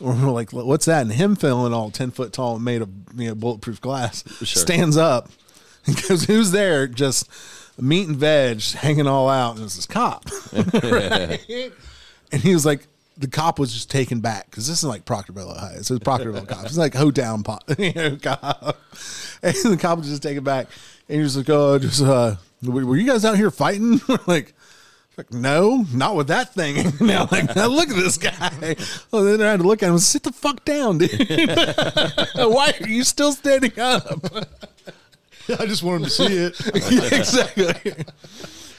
We're like, "What's that?" And him feeling all ten foot tall and made of you know bulletproof glass Sure. stands up and goes, "Who's there?" Just meat and veg hanging all out, and it's this cop. Right? And he was like, the cop was just taken back because this is like Proctorville, Ohio. So it's Proctorville cop. It's like ho down pop, you know, cop. And the cop was just taken back, and he was like, "Oh, just uh, were you guys out here fighting?" Like. Like, no, not with that thing. now, like, now look at this guy. Oh, then I had to look at him. Sit the fuck down, dude. Why are you still standing up? I just want him to see it. Yeah, exactly.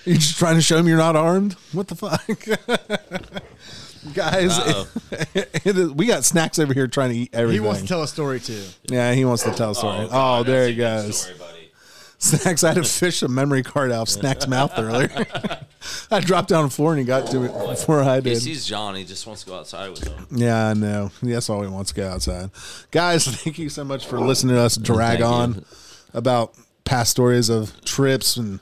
You just trying to show me you're not armed? What the fuck, guys? it is- we got snacks over here trying to eat everything. He wants to tell a story too. yeah, he wants to tell a oh, story. Oh, there he goes. Snacks. I had to fish a memory card out of Snacks' mouth earlier. I dropped down on the floor and he got to it before I He did. sees John. He just wants to go outside with him. Yeah, I know. That's all he wants to go outside. Guys, thank you so much for listening to us drag Thank on about past stories of trips and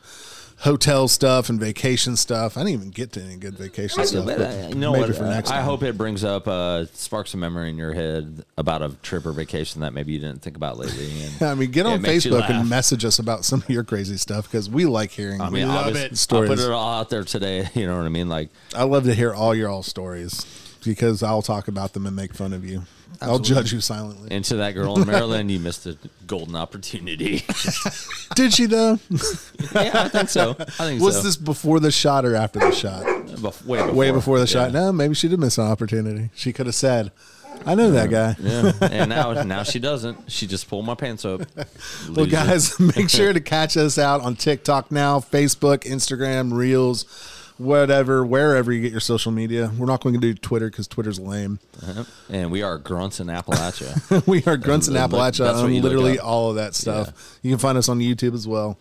hotel stuff and vacation stuff. I didn't even get to any good vacation stuff. But, but uh, you know maybe what? for next I time. hope it brings up uh, sparks a memory in your head about a trip or vacation that maybe you didn't think about lately. And I mean, get it on Facebook and message us about some of your crazy stuff because we like hearing. I mean, love I'll just- I'll Stories. put it all out there today. You know what I mean? Like, I love to hear all your all stories because I'll talk about them and make fun of you. I'll judge you silently. into that girl in Maryland, you missed a golden opportunity. Did she though? yeah, I think so. I think so. Was so. this before the shot or after the shot? Bef- way before, Way before the shot. No, maybe she did miss an opportunity. She could have said, "I know that guy." Yeah, and now now she doesn't. She just pulled my pants up. Well, Loser. guys, make sure to catch us out on TikTok now, Facebook, Instagram, Reels, whatever, wherever you get your social media. We're not going to do Twitter because Twitter's lame. Uh-huh. and we are grunts in Appalachia. we are Grunts and Look- Appalachia on literally all of that stuff. You can find us on YouTube as well.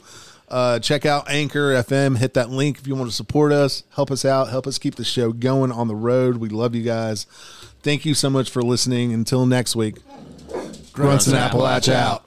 Uh, check out Anchor FM. Hit that link if you want to support us. Help us out. Help us keep the show going on the road. We love you guys. Thank you so much for listening. Until next week, Grunts, and Appalachia out.